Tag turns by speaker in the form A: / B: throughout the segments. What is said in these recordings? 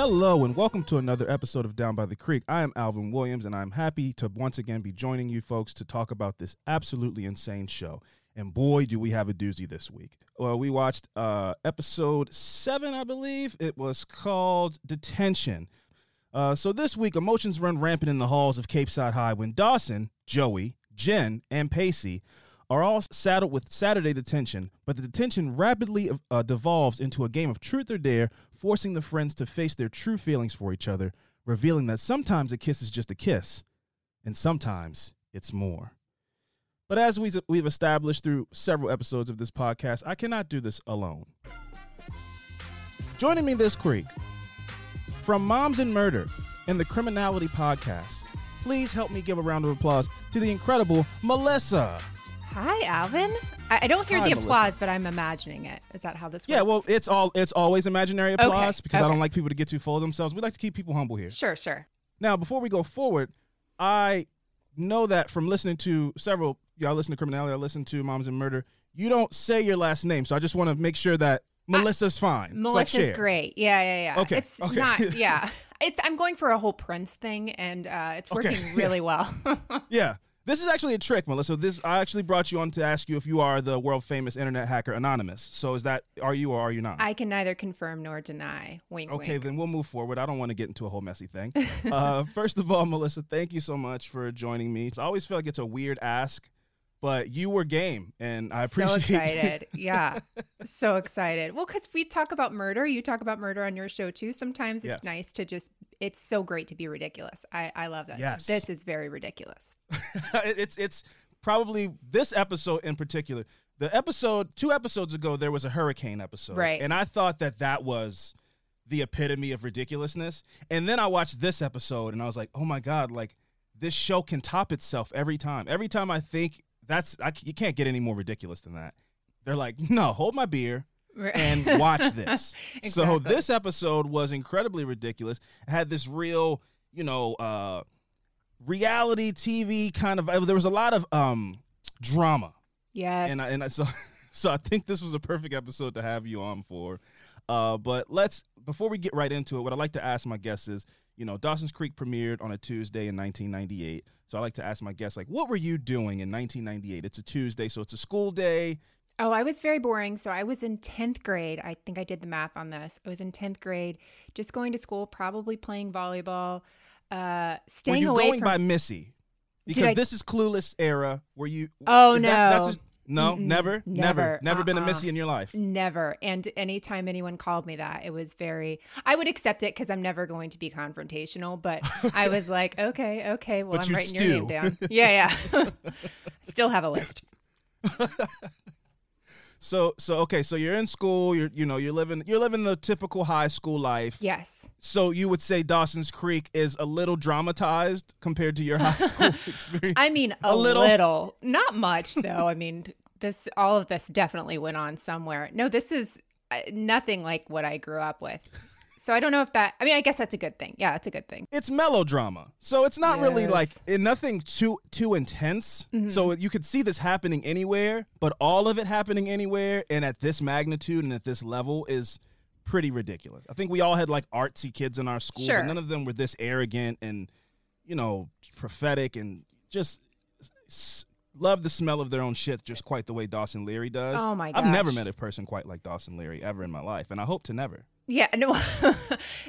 A: Hello and welcome to another episode of Down by the Creek. I am Alvin Williams and I'm happy to once again be joining you folks to talk about this absolutely insane show. And boy, do we have a doozy this week. Well, we watched uh, episode seven, I believe. It was called Detention. Uh, so this week, emotions run rampant in the halls of Capeside High when Dawson, Joey, Jen, and Pacey are all saddled with Saturday detention, but the detention rapidly uh, devolves into a game of truth or dare, forcing the friends to face their true feelings for each other, revealing that sometimes a kiss is just a kiss, and sometimes it's more. But as we, we've established through several episodes of this podcast, I cannot do this alone. Joining me this week, from Moms and Murder and the Criminality Podcast, please help me give a round of applause to the incredible Melissa.
B: Hi, Alvin. I, I don't hear
A: Hi,
B: the
A: Melissa.
B: applause, but I'm imagining it. Is that how this works?
A: Yeah, well, it's all it's always imaginary applause because I don't like people to get too full of themselves. We like to keep people humble here.
B: sure, sure.
A: Now, before we go forward, I know that from listening to several y'all listen to criminality, I listen to Moms and Murder. You don't say your last name, so I just want to make sure that Melissa's fine. It's like
B: Melissa's
A: Cher.
B: great. Yeah, yeah, yeah.
A: Okay,
B: It's
A: okay.
B: not. Yeah, it's. I'm going for a whole Prince thing, and uh, it's
A: Okay,
B: working
A: yeah.
B: really well.
A: Yeah. This is actually a trick, Melissa. This I actually brought you on to ask you if you are the world famous internet hacker Anonymous. So is that are you or are you not?
B: I can neither confirm nor deny. Wink,
A: Okay,
B: wink.
A: then we'll move forward. I don't want to get into a whole messy thing. uh, first of all, Melissa, thank you so much for joining me. I always feel like it's a weird ask, but you were game, and I appreciate so
B: excited. yeah, so excited. Well, because we talk about murder, you talk about murder on your show too. Sometimes it's
A: Yes.
B: nice to just. It's so great to be ridiculous. I I love that.
A: Yes.
B: this is very ridiculous.
A: it's it's probably this episode in particular. The episode two episodes ago, there was a hurricane episode,
B: Right.
A: And I thought that that was the epitome of ridiculousness. And then I watched this episode, and I was like, oh my god, like this show can top itself every time. Every time I think that's I, you can't get any more ridiculous than that. They're like, no, hold my beer and watch this. So this episode was incredibly ridiculous. It had this real, you know, uh reality TV kind of there was a lot of um drama.
B: Yes.
A: And I, and I, so so I think this was a perfect episode to have you on for. Uh but let's before we get right into it, what I'd like to ask my guests is, you know, Dawson's Creek premiered on a Tuesday in 1998. So I like to ask my guests like what were you doing in 1998? It's a Tuesday, so it's a school day.
B: Oh, I was very boring. So I was in 10th grade. I think I did the math on this. I was in 10th grade, just going to school, probably playing volleyball, uh, staying Were
A: you
B: away
A: going
B: from.
A: by Missy? Because
B: I-
A: this is clueless era. Were you?
B: Oh,
A: is that-
B: no.
A: that's a- no, never, never,
B: Never.
A: never been a
B: Uh-uh.
A: Missy in your life.
B: Never. And anytime anyone called me that, it was very, I would accept it because I'm never going to be confrontational. But I was like, okay, okay, well,
A: But
B: I'm writing your name down. Yeah, yeah. Still have a list.
A: So, so okay, so you're in school. You're, you know, you're living, you're living the typical high school life.
B: Yes.
A: So you would say Dawson's Creek is a little dramatized compared to your high school experience.
B: I mean, a,
A: A little.
B: little. Not much, though. I mean, this, all of this definitely went on somewhere. No, this is uh, nothing like what I grew up with. So I don't know if that, I mean, I guess that's a good thing. Yeah, it's a good thing.
A: it's melodrama. So it's not really like
B: Yes.
A: eh, nothing too too intense.
B: Mm-hmm.
A: So you could see this happening anywhere, but all of it happening anywhere and at this magnitude and at this level is pretty ridiculous. I think we all had like artsy kids in our school,
B: Sure.
A: but none of them were this arrogant and you know, prophetic and just s- love the smell of their own shit just quite the way Dawson Leary does.
B: Oh my
A: I've never met a person quite like Dawson Leary ever in my life, and I hope to never.
B: Yeah, no,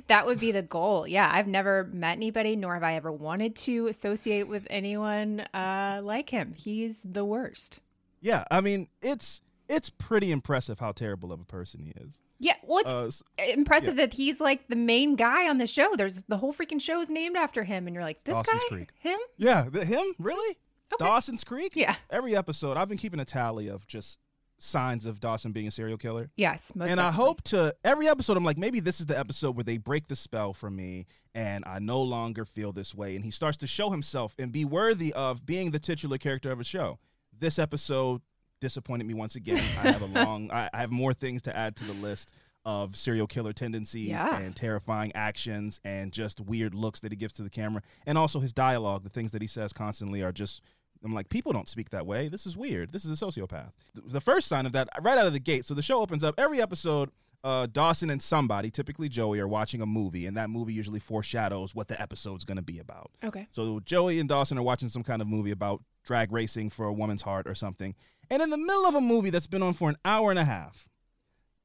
B: that would be the goal. Yeah, I've never met anybody, nor have I ever wanted to associate with anyone uh, like him. He's the worst.
A: Yeah, I mean, it's it's pretty impressive how terrible of a person he is.
B: Yeah, well, it's
A: Uh,
B: impressive that he's like the main guy on the show. There's the whole freaking show is named after him, and you're like, this
A: Dawson's
B: guy,
A: Creek.
B: him?
A: yeah, him really? Dawson's Creek?
B: Yeah.
A: Every episode, I've been keeping a tally of just signs of Dawson being a serial killer.
B: Yes,
A: and I hope to every episode I'm like maybe this is the episode where they break the spell for me and I no longer feel this way and he starts to show himself and be worthy of being the titular character of a show. This episode disappointed me once again. I have a long I, I have more things to add to the list of serial killer tendencies
B: Yeah.
A: and terrifying actions and just weird looks that he gives to the camera and also his dialogue, the things that he says constantly are just I'm like, people don't speak that way. This is weird. This is a sociopath. The first sign of that, right out of the gate. So the show opens up every episode. uh, Dawson and somebody, typically Joey, are watching a movie, and that movie usually foreshadows what the episode's going to be about.
B: Okay.
A: So Joey and Dawson are watching some kind of movie about drag racing for a woman's heart or something. And in the middle of a movie that's been on for an hour and a half,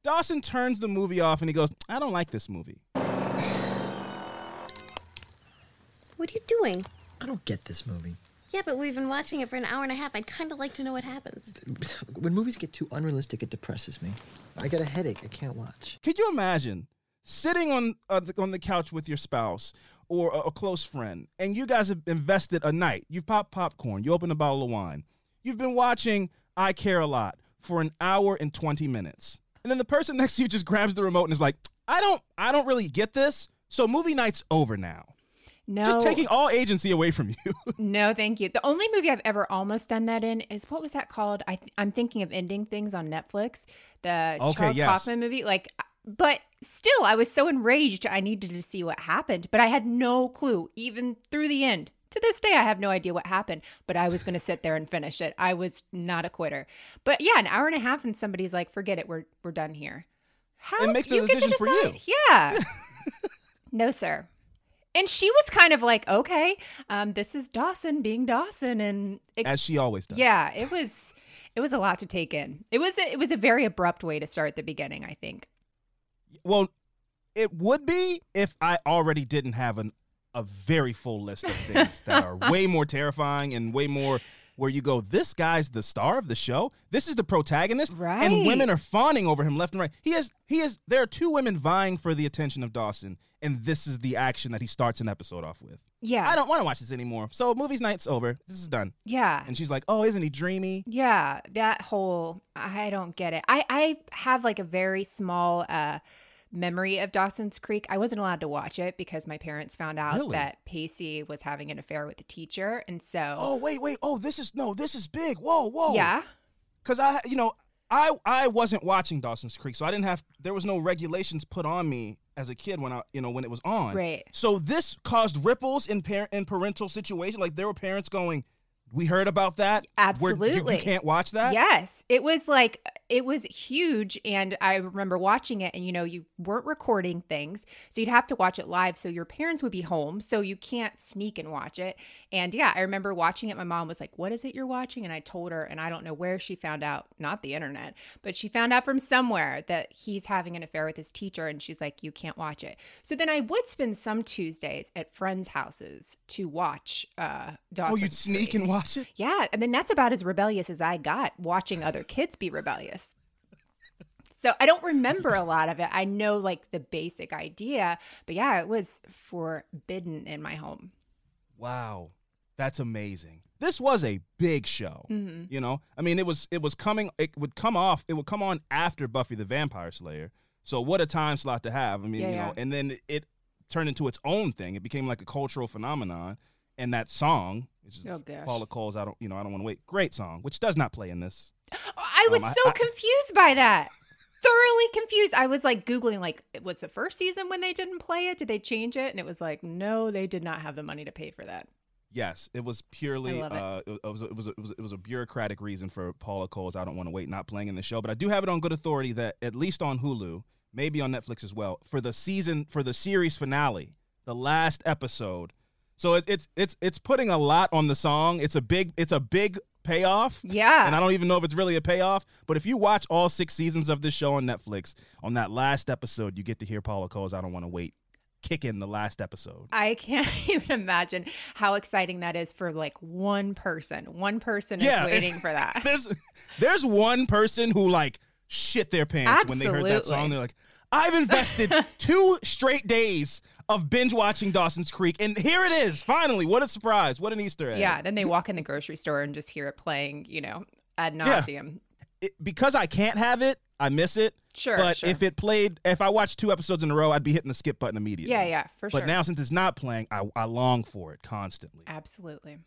A: Dawson turns the movie off and he goes, I don't like this movie.
C: What are you doing?
D: I don't get this movie.
C: Yeah, but we've been watching it for an hour and a half. I'd kind of like to know what happens.
D: When movies get too unrealistic, it depresses me. I get a headache. I can't watch.
A: Could you imagine sitting on uh, the, on the couch with your spouse or a, a close friend, and you guys have invested a night? You've popped popcorn, you open a bottle of wine, you've been watching I Care a Lot for an hour and twenty minutes, and then the person next to you just grabs the remote and is like, "I don't, I don't really get this." So movie night's over now.
B: No.
A: Just taking all agency away from you.
B: No, thank you. The only movie I've ever almost done that in is what was that called? I th- I'm thinking of ending things on Netflix, the
A: Okay,
B: Charles
A: yes.
B: Kaufman movie. Like, but still, I was so enraged. I needed to see what happened, but I had no clue, even through the end. To this day, I have no idea what happened, but I was going to sit there and finish it. I was not a quitter. But yeah, an hour and a half, and somebody's like, "Forget it, we're we're done here." How
A: It makes the
B: you get to
A: decision for
B: decide? Yeah. no, sir. And she was kind of like, okay, um, this is Dawson being Dawson, and ex-
A: As she always does.
B: yeah, it was it was a lot to take in. It was a, it was a very abrupt way to start the beginning. I think.
A: Well, it would be if I already didn't have an a very full list of things that are way more terrifying and way more where you go, this guy's the star of the show. This is the protagonist, and women are fawning over him left and right. He has he has there are two women vying for the attention of Dawson, and this is the action that he starts an episode off with.
B: Yeah.
A: I don't want to watch this anymore. So movies night's over. This is done.
B: Yeah.
A: And she's like, oh, isn't he dreamy?
B: Yeah, that whole I don't get it. I I have like a very small uh memory of Dawson's Creek. I wasn't allowed to watch it because my parents found out
A: Really?
B: that Pacey was having an affair with the teacher, and so
A: Oh wait, wait. Oh, this is no, this is big. Whoa, whoa.
B: yeah,
A: because I, you know, I I wasn't watching Dawson's Creek, so I didn't have. There was no regulations put on me as a kid when I, you know, when it was on.
B: Right.
A: So this caused ripples in parent in parental situation. Like there were parents going, "We heard about that. We're- you-
B: Absolutely.
A: you, can't watch that."
B: Yes, it was like it was huge, and I remember watching it. And you know, you weren't recording things, so you'd have to watch it live. So your parents would be home, so you can't sneak and watch it. And yeah, I remember watching it. My mom was like, "What is it you're watching?" And I told her, and I don't know where she found out, not the internet, but she found out from somewhere that he's having an affair with his teacher, and she's like, "You can't watch it." So then I would spend some Tuesdays at friends' houses to watch. uh
A: Oh, you'd sneak and watch it.
B: Yeah, I mean that's about as rebellious as I got watching other kids be rebellious. So I don't remember a lot of it. I know like the basic idea, but yeah, it was forbidden in my home.
A: Wow, that's amazing. This was a big show.
B: Mhm.
A: You know, I mean, it was it was coming. It would come off. It would come on after Buffy the Vampire Slayer. So what a time slot to have. I mean,
B: Yeah,
A: you know,
B: yeah.
A: and then it turned into its own thing. It became like a cultural phenomenon. And that song, which is
B: Oh, gosh.
A: Paula Cole's "I Don't," you know, I don't want to wait. Great song, which does not play in this.
B: I was
A: Um,
B: so
A: I-
B: confused by that. Thoroughly confused. I was like googling like it was the first season when they didn't play it? Did they change it? And it was like no, they did not have the money to pay for that.
A: Yes, it was purely.
B: I love
A: uh, it. was. It was. It was. It was a bureaucratic reason for Paula Cole's "I Don't Want to Wait" not playing in the show. But I do have it on good authority that at least on Hulu, maybe on Netflix as well, for the season for the series finale, the last episode. So it, it's it's it's putting a lot on the song. It's a big. It's a big payoff.
B: Yeah.
A: And I don't even know if it's really a payoff. But if you watch all six seasons of this show on Netflix, on that last episode, you get to hear Paula Cole's "I Don't Want to Wait" kick in the last episode.
B: I can't even imagine how exciting that is for like one person. One person is
A: Yeah,
B: waiting for that.
A: there's there's one person who like shit their pants when they heard that song. They're like, I've invested two straight days of binge watching Dawson's Creek, and here it is. Finally, what a surprise! What an Easter egg!
B: Yeah, then they walk in the grocery store and just hear it playing, you know, ad nauseum.
A: It- because I can't have it, I miss it.
B: Sure,
A: but
B: sure.
A: if it played, if I watched two episodes in a row, I'd be hitting the skip button immediately.
B: Yeah, yeah, for sure.
A: But now since it's not playing, I, I long for it constantly.
B: Absolutely.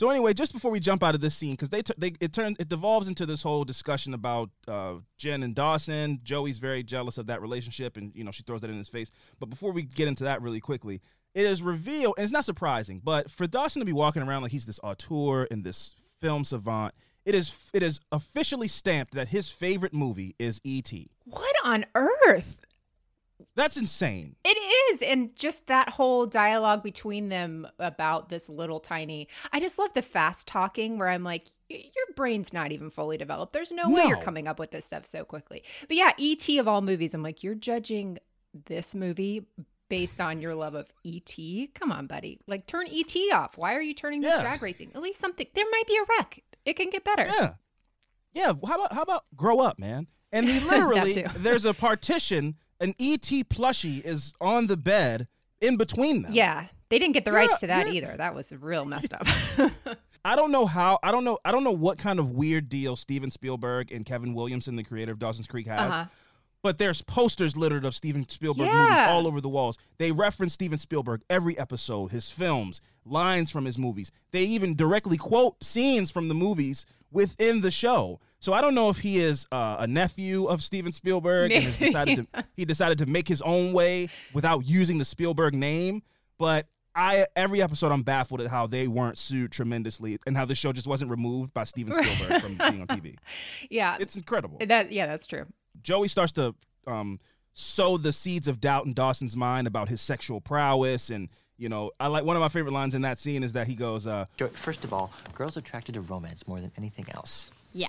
A: So anyway, just before we jump out of this scene, because they, t- they it turns it devolves into this whole discussion about uh, Jen and Dawson. Joey's very jealous of that relationship, and you know she throws that in his face. But before we get into that really quickly, it is revealed, and it's not surprising, but for Dawson to be walking around like he's this auteur and this film savant, it is it is officially stamped that his favorite movie is E.T.
B: What on earth?
A: That's insane.
B: It is. And just that whole dialogue between them about this little tiny. I just love the fast talking where I'm like, your brain's not even fully developed. There's no, way you're coming up with this stuff so quickly. But yeah, E.T. of all movies, I'm like, you're judging this movie based on your love of E.T. Come on, buddy. Like, turn E.T. off. Why are you turning this
A: Yeah.
B: drag racing? At least something, there might be a wreck. It can get better.
A: Yeah. Yeah. How about how about grow up, man? And he literally there's a partition, an ET plushie is on the bed in between them.
B: Yeah. They didn't get the rights to that either. That was real messed up.
A: I don't know how I don't know I don't know what kind of weird deal Steven Spielberg and Kevin Williamson, the creator of Dawson's Creek, has.
B: uh-huh.
A: But there's posters littered of Steven Spielberg
B: Yeah.
A: movies all over the walls. They reference Steven Spielberg every episode, his films, lines from his movies. They even directly quote scenes from the movies within the show. So I don't know if he is uh, a nephew of Steven Spielberg and has decided to he decided to make his own way without using the Spielberg name. But I every episode I'm baffled at how they weren't sued tremendously and how the show just wasn't removed by Steven Spielberg from being on TV.
B: yeah.
A: It's incredible.
B: that, yeah, that's true.
A: Joey starts to um, sow the seeds of doubt in Dawson's mind about his sexual prowess, and you know, I like one of my favorite lines in that scene is that he goes, uh,
D: Joey, First of all, girls are attracted to romance more than anything else.
C: Yeah.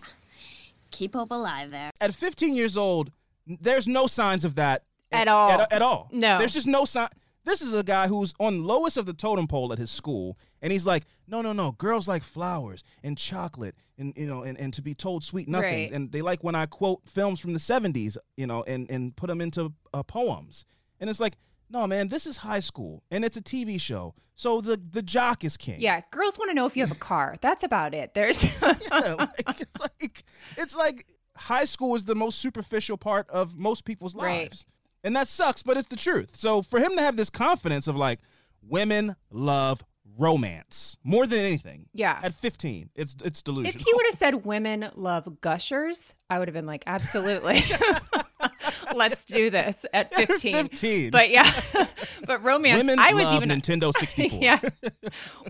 C: Keep hope alive there.
A: at 15 years old, there's no signs of that
B: At all.
A: At, at all.
B: No.
A: there's just no sign. This is a guy who's on lowest of the totem pole at his school, and he's like, no, no, no. Girls like flowers and chocolate, and you know, and, and to be told sweet nothings,
B: Right.
A: and they like when I quote films from the 70s, you know, and and put them into uh, poems, and it's like, no, man, this is high school, and it's a TV show, so the the jock is king.
B: Yeah, girls want to know if you have a car. That's about it. There's
A: Yeah, like, it's like it's like high school is the most superficial part of most people's
B: Right.
A: lives. And that sucks, but it's the truth. So for him to have this confidence of like women love romance more than anything.
B: Yeah.
A: At 15, it's it's delusional.
B: if he would have said women love gushers, I would have been like, absolutely. Let's do this at 15.
A: 15.
B: But yeah, but romance,
A: women
B: I was
A: love
B: even
A: Nintendo 64.
B: yeah,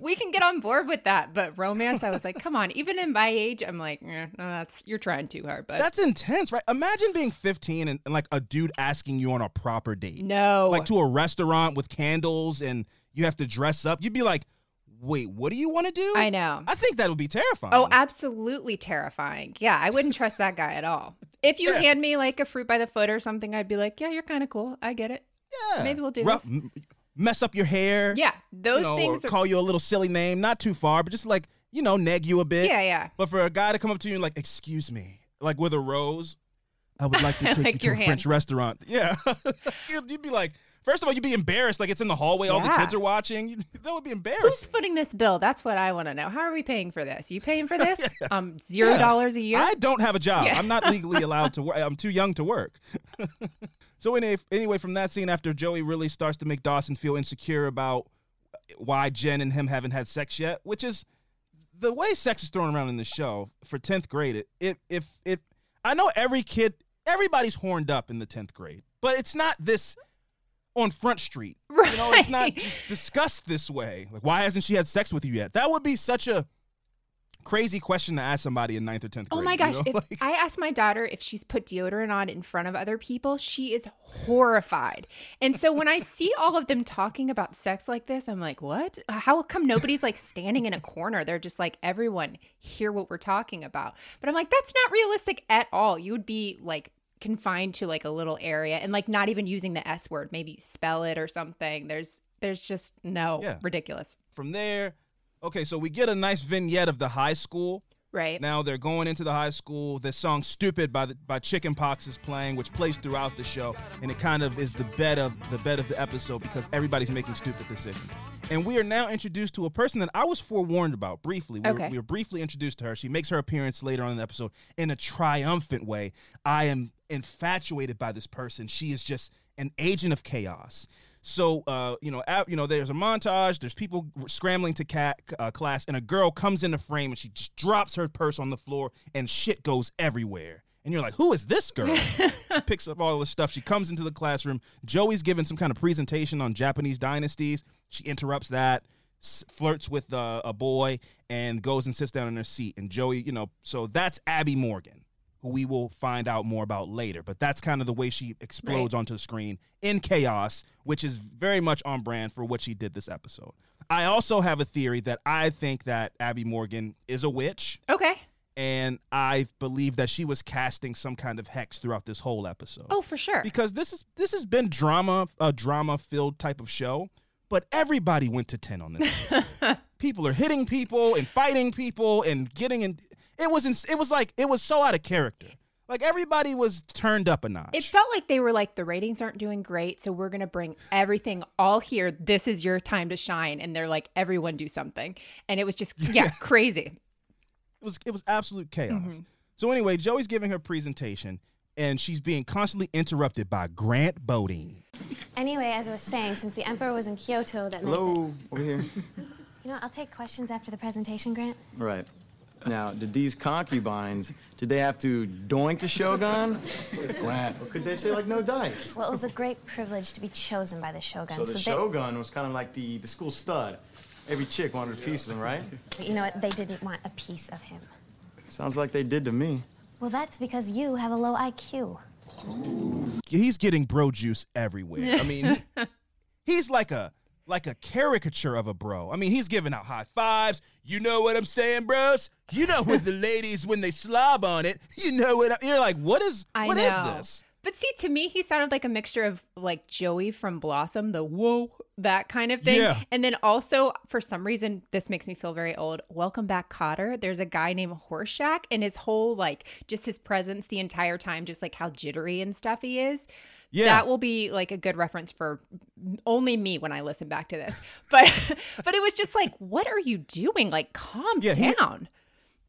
B: we can get on board with that. But romance, I was like, come on. Even in my age, I'm like, eh, no, that's you're trying too hard. But
A: That's intense, right? Imagine being 15 and, and like a dude asking you on a proper date.
B: no,
A: Like to a restaurant with candles and you have to dress up. You'd be like, wait, what do you want to do?
B: I know.
A: I think that would be terrifying.
B: Oh, absolutely terrifying. Yeah, I wouldn't trust that guy at all. If you
A: Yeah.
B: hand me like a fruit by the foot or something, I'd be like, yeah, you're kind of cool. I get it.
A: yeah.
B: maybe we'll do
A: Rough-
B: this.
A: m- Mess up your hair.
B: Yeah, those
A: you know,
B: things
A: or
B: are.
A: call you a little silly name, not too far, but just like, you know, neg you a bit.
B: yeah, yeah.
A: But for a guy to come up to you and like, excuse me, like with a rose, I would like to take
B: Like
A: you to a French restaurant. Yeah. you'd be like, first of all, you'd be embarrassed, like it's in the hallway, all the kids are watching. You, that would be embarrassing.
B: Who's footing this bill? That's what I want to know. How are we paying for this? You paying for this? Um, zero
A: Yeah.
B: dollars a year.
A: I don't have a job.
B: Yeah.
A: I'm not legally allowed to work. I'm too young to work. so anyway, anyway, from that scene, after Joey really starts to make Dawson feel insecure about why Jen and him haven't had sex yet, which is the way sex is thrown around in the show for 10th grade. It, it if it, I know every kid, everybody's horned up in the 10th grade, but it's not this on Front Street. You know, it's not just discussed this way. Like, why hasn't she had sex with you yet? That would be such a crazy question to ask somebody in ninth or 10th grade.
B: Oh my
A: you
B: gosh!
A: know?
B: If
A: Like-
B: I ask my daughter if she's put deodorant on in front of other people, she is horrified. And so when I see all of them talking about sex like this, I'm like, what? How come nobody's like standing in a corner? They're just like, everyone hear what we're talking about. But I'm like, that's not realistic at all. You would be like confined to like a little area and like not even using the S word. Maybe you spell it or something. There's there's just no
A: Yeah.
B: ridiculous.
A: From there, okay, so we get a nice vignette of the high school.
B: Right.
A: Now they're going into the high school. The song "Stupid" by the, by Chickenpox is playing, which plays throughout the show, and it kind of is the bed of the bed of the episode because everybody's making stupid decisions. And we are now introduced to a person that I was forewarned about briefly. We,
B: Okay.
A: were, we were briefly introduced to her. She makes her appearance later on in the episode in a triumphant way. I am infatuated by this person. She is just an agent of chaos. So, uh, you know, at, you know, there's a montage. There's people scrambling to ca- uh, class, and a girl comes in the frame, and she just drops her purse on the floor, and shit goes everywhere. And you're like, who is this girl? she picks up all this stuff. She comes into the classroom. Joey's giving some kind of presentation on Japanese dynasties. She interrupts that, s- flirts with uh, a boy, and goes and sits down in her seat. And Joey, you know, so that's Abby Morgan. Who we will find out more about later. But that's kind of the way she explodes onto the screen in chaos, which is very much on brand for what she did this episode. I also have a theory that I think that Abby Morgan is a witch,
B: Okay.
A: and I believe that she was casting some kind of hex throughout this whole episode
B: Oh, for sure.
A: because this is this has been drama a drama filled type of show but everybody went to 10 on this episode. People are hitting people and fighting people and getting in it was ins- it was like it was so out of character like everybody was turned up a notch
B: It felt like they were like, the ratings aren't doing great, so we're going to bring everything all here. This is your time to shine. And they're like, everyone do something. And it was just, yeah, crazy.
A: it was it was absolute chaos
B: Mm-hmm.
A: so anyway joey's giving her presentation and she's being constantly interrupted by grant bodine
E: Anyway, as I was saying, since the Emperor was in Kyoto, that meant
F: Hello, over here.
E: that- you know, I'll take questions after the presentation, Grant.
F: Right. Now, did these concubines, did they have to doink the Shogun? Grant. Or could they say, like, no dice?
E: Well, it was a great privilege to be chosen by the Shogun.
F: So the
E: they-
F: Shogun was kind of like the, the school stud. Every chick wanted a piece of him, right?
E: But you know what? They didn't want a piece of him.
F: Sounds like they did to me.
E: Well, that's because you have a low IQ.
A: he's getting bro juice everywhere. I mean, he's like a like a caricature of a bro. I mean, he's giving out high fives. You know what I'm saying, bros? You know with the ladies when they slob on it. You know what? I, you're like, what is
B: I
A: what is this?
B: But see, to me, he sounded like a mixture of like Joey from Blossom, the whoa, that kind of thing.
A: Yeah.
B: And then also, for some reason, this makes me feel very old. Welcome back, Kotter. There's a guy named Horshack, and his whole, like, just his presence the entire time, just like how jittery and stuff he is.
A: Yeah.
B: That will be like a good reference for only me when I listen back to this. But but it was just like, what are you doing? Like, calm
A: Yeah,
B: down.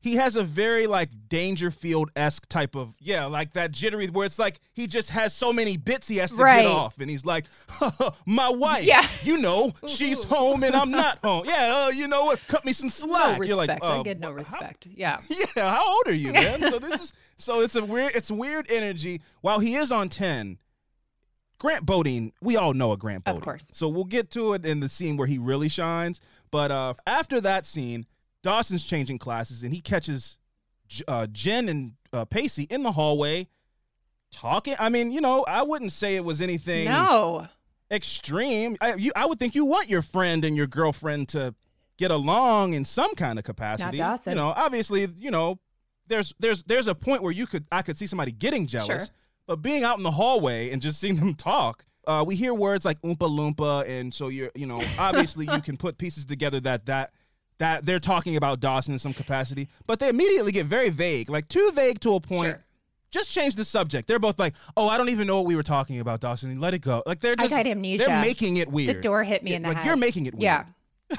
A: He has a very like Dangerfield esque type of yeah, like that jittery where it's like he just has so many bits he has to
B: Right.
A: get off, and he's like, my wife,
B: Yeah.
A: you know, she's home and I'm not home. Yeah, uh, you know what? Cut me some slack.
B: respect.
A: You're like,
B: I
A: uh,
B: get no
A: how-
B: respect. Yeah.
A: Yeah, how old are you, man? so this is so it's a weird it's weird energy. While he is on ten, Grant Bodine, we all know a Grant
B: Of course.
A: So we'll get to it in the scene where he really shines. But uh, after that scene, Dawson's changing classes and he catches J- uh, Jen and uh, Pacey in the hallway talking. I mean, you know, I wouldn't say it was anything
B: No.
A: extreme. I, you, I would think you want your friend and your girlfriend to get along in some kind of capacity.
B: Dawson.
A: You know, obviously, you know, there's there's there's a point where you could I could see somebody getting jealous,
B: Sure.
A: But being out in the hallway and just seeing them talk. Uh, we hear words like oompa loompa, and so you're, you know, obviously you can put pieces together that that that they're talking about Dawson in some capacity, but they immediately get very vague, like too vague to a point.
B: Sure.
A: Just change the subject. They're both like, "Oh, I don't even know what we were talking about, Dawson. Let it go." Like they're just I
B: got amnesia.
A: They're making it weird.
B: The door hit me
A: Yeah,
B: in the
A: like
B: head.
A: you're making it weird.
B: Yeah.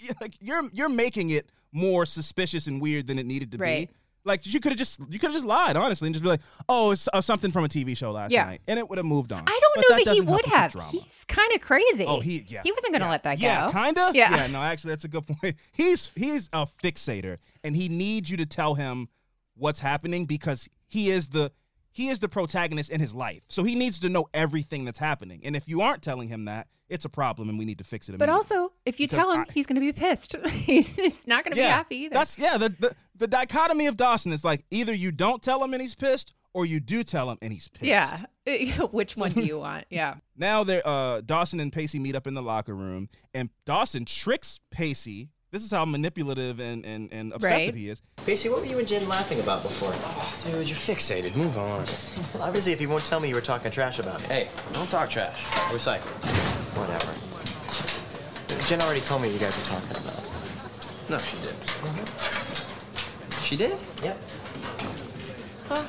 A: Yeah, like you're you're making it more suspicious and weird than it needed to
B: Right.
A: be. Like you could have just you could have just lied honestly and just be like, "Oh, it's uh, something from a TV show last
B: Yeah.
A: night," and it would have moved on.
B: I don't
A: But
B: know that, he would have. He's kind of crazy.
A: Oh, he yeah.
B: He wasn't going to
A: Yeah.
B: let that
A: Yeah,
B: go.
A: Yeah, kinda.
B: Yeah.
A: Yeah. No, actually, that's a good point. He's he's a fixator, and he needs you to tell him what's happening because he is the he is the protagonist in his life. So he needs to know everything that's happening. And if you aren't telling him that, it's a problem, and we need to fix it.
B: But also, if you
A: Because
B: tell him,
A: I-
B: he's going to be pissed. he's not going to be happy either.
A: That's yeah. The, the the dichotomy of Dawson is like either you don't tell him and he's pissed, or you do tell him and he's pissed.
B: yeah. Which one do you want? Yeah.
A: Now they're uh, Dawson and Pacey meet up in the locker room, and Dawson tricks Pacey. This is how manipulative and, and, and obsessive
B: Right.
A: he is.
D: Pacey, what were you and Jen laughing about before?
G: Dude, you're fixated. Move on.
D: Well, obviously, if you won't tell me you were talking trash about me.
G: Hey, don't talk trash. Recycle.
D: Whatever. Jen already told me what you guys were talking about.
G: No, she did.
A: Mm-hmm.
G: She did?
D: Yep.
G: Huh?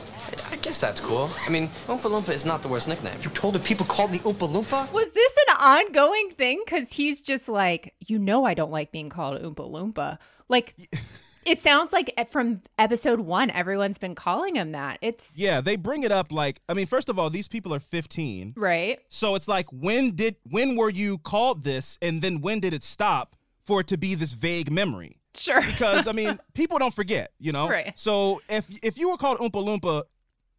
G: I guess that's cool. I mean, Oompa Loompa is not the worst nickname.
D: You told her people called me Oompa Loompa?
B: Was this an ongoing thing? Because he's just like, you know, I don't like being called Oompa Loompa. Like, it sounds like e- from episode one, everyone's been calling him that. It's
A: Yeah, they bring it up like I mean, first of all, these people are 15.
B: right.
A: So it's like when did when were you called this and then when did it stop for it to be this vague memory?
B: Sure.
A: Because I mean, people don't forget, you know.
B: Right.
A: So if if you were called Oompa Loompa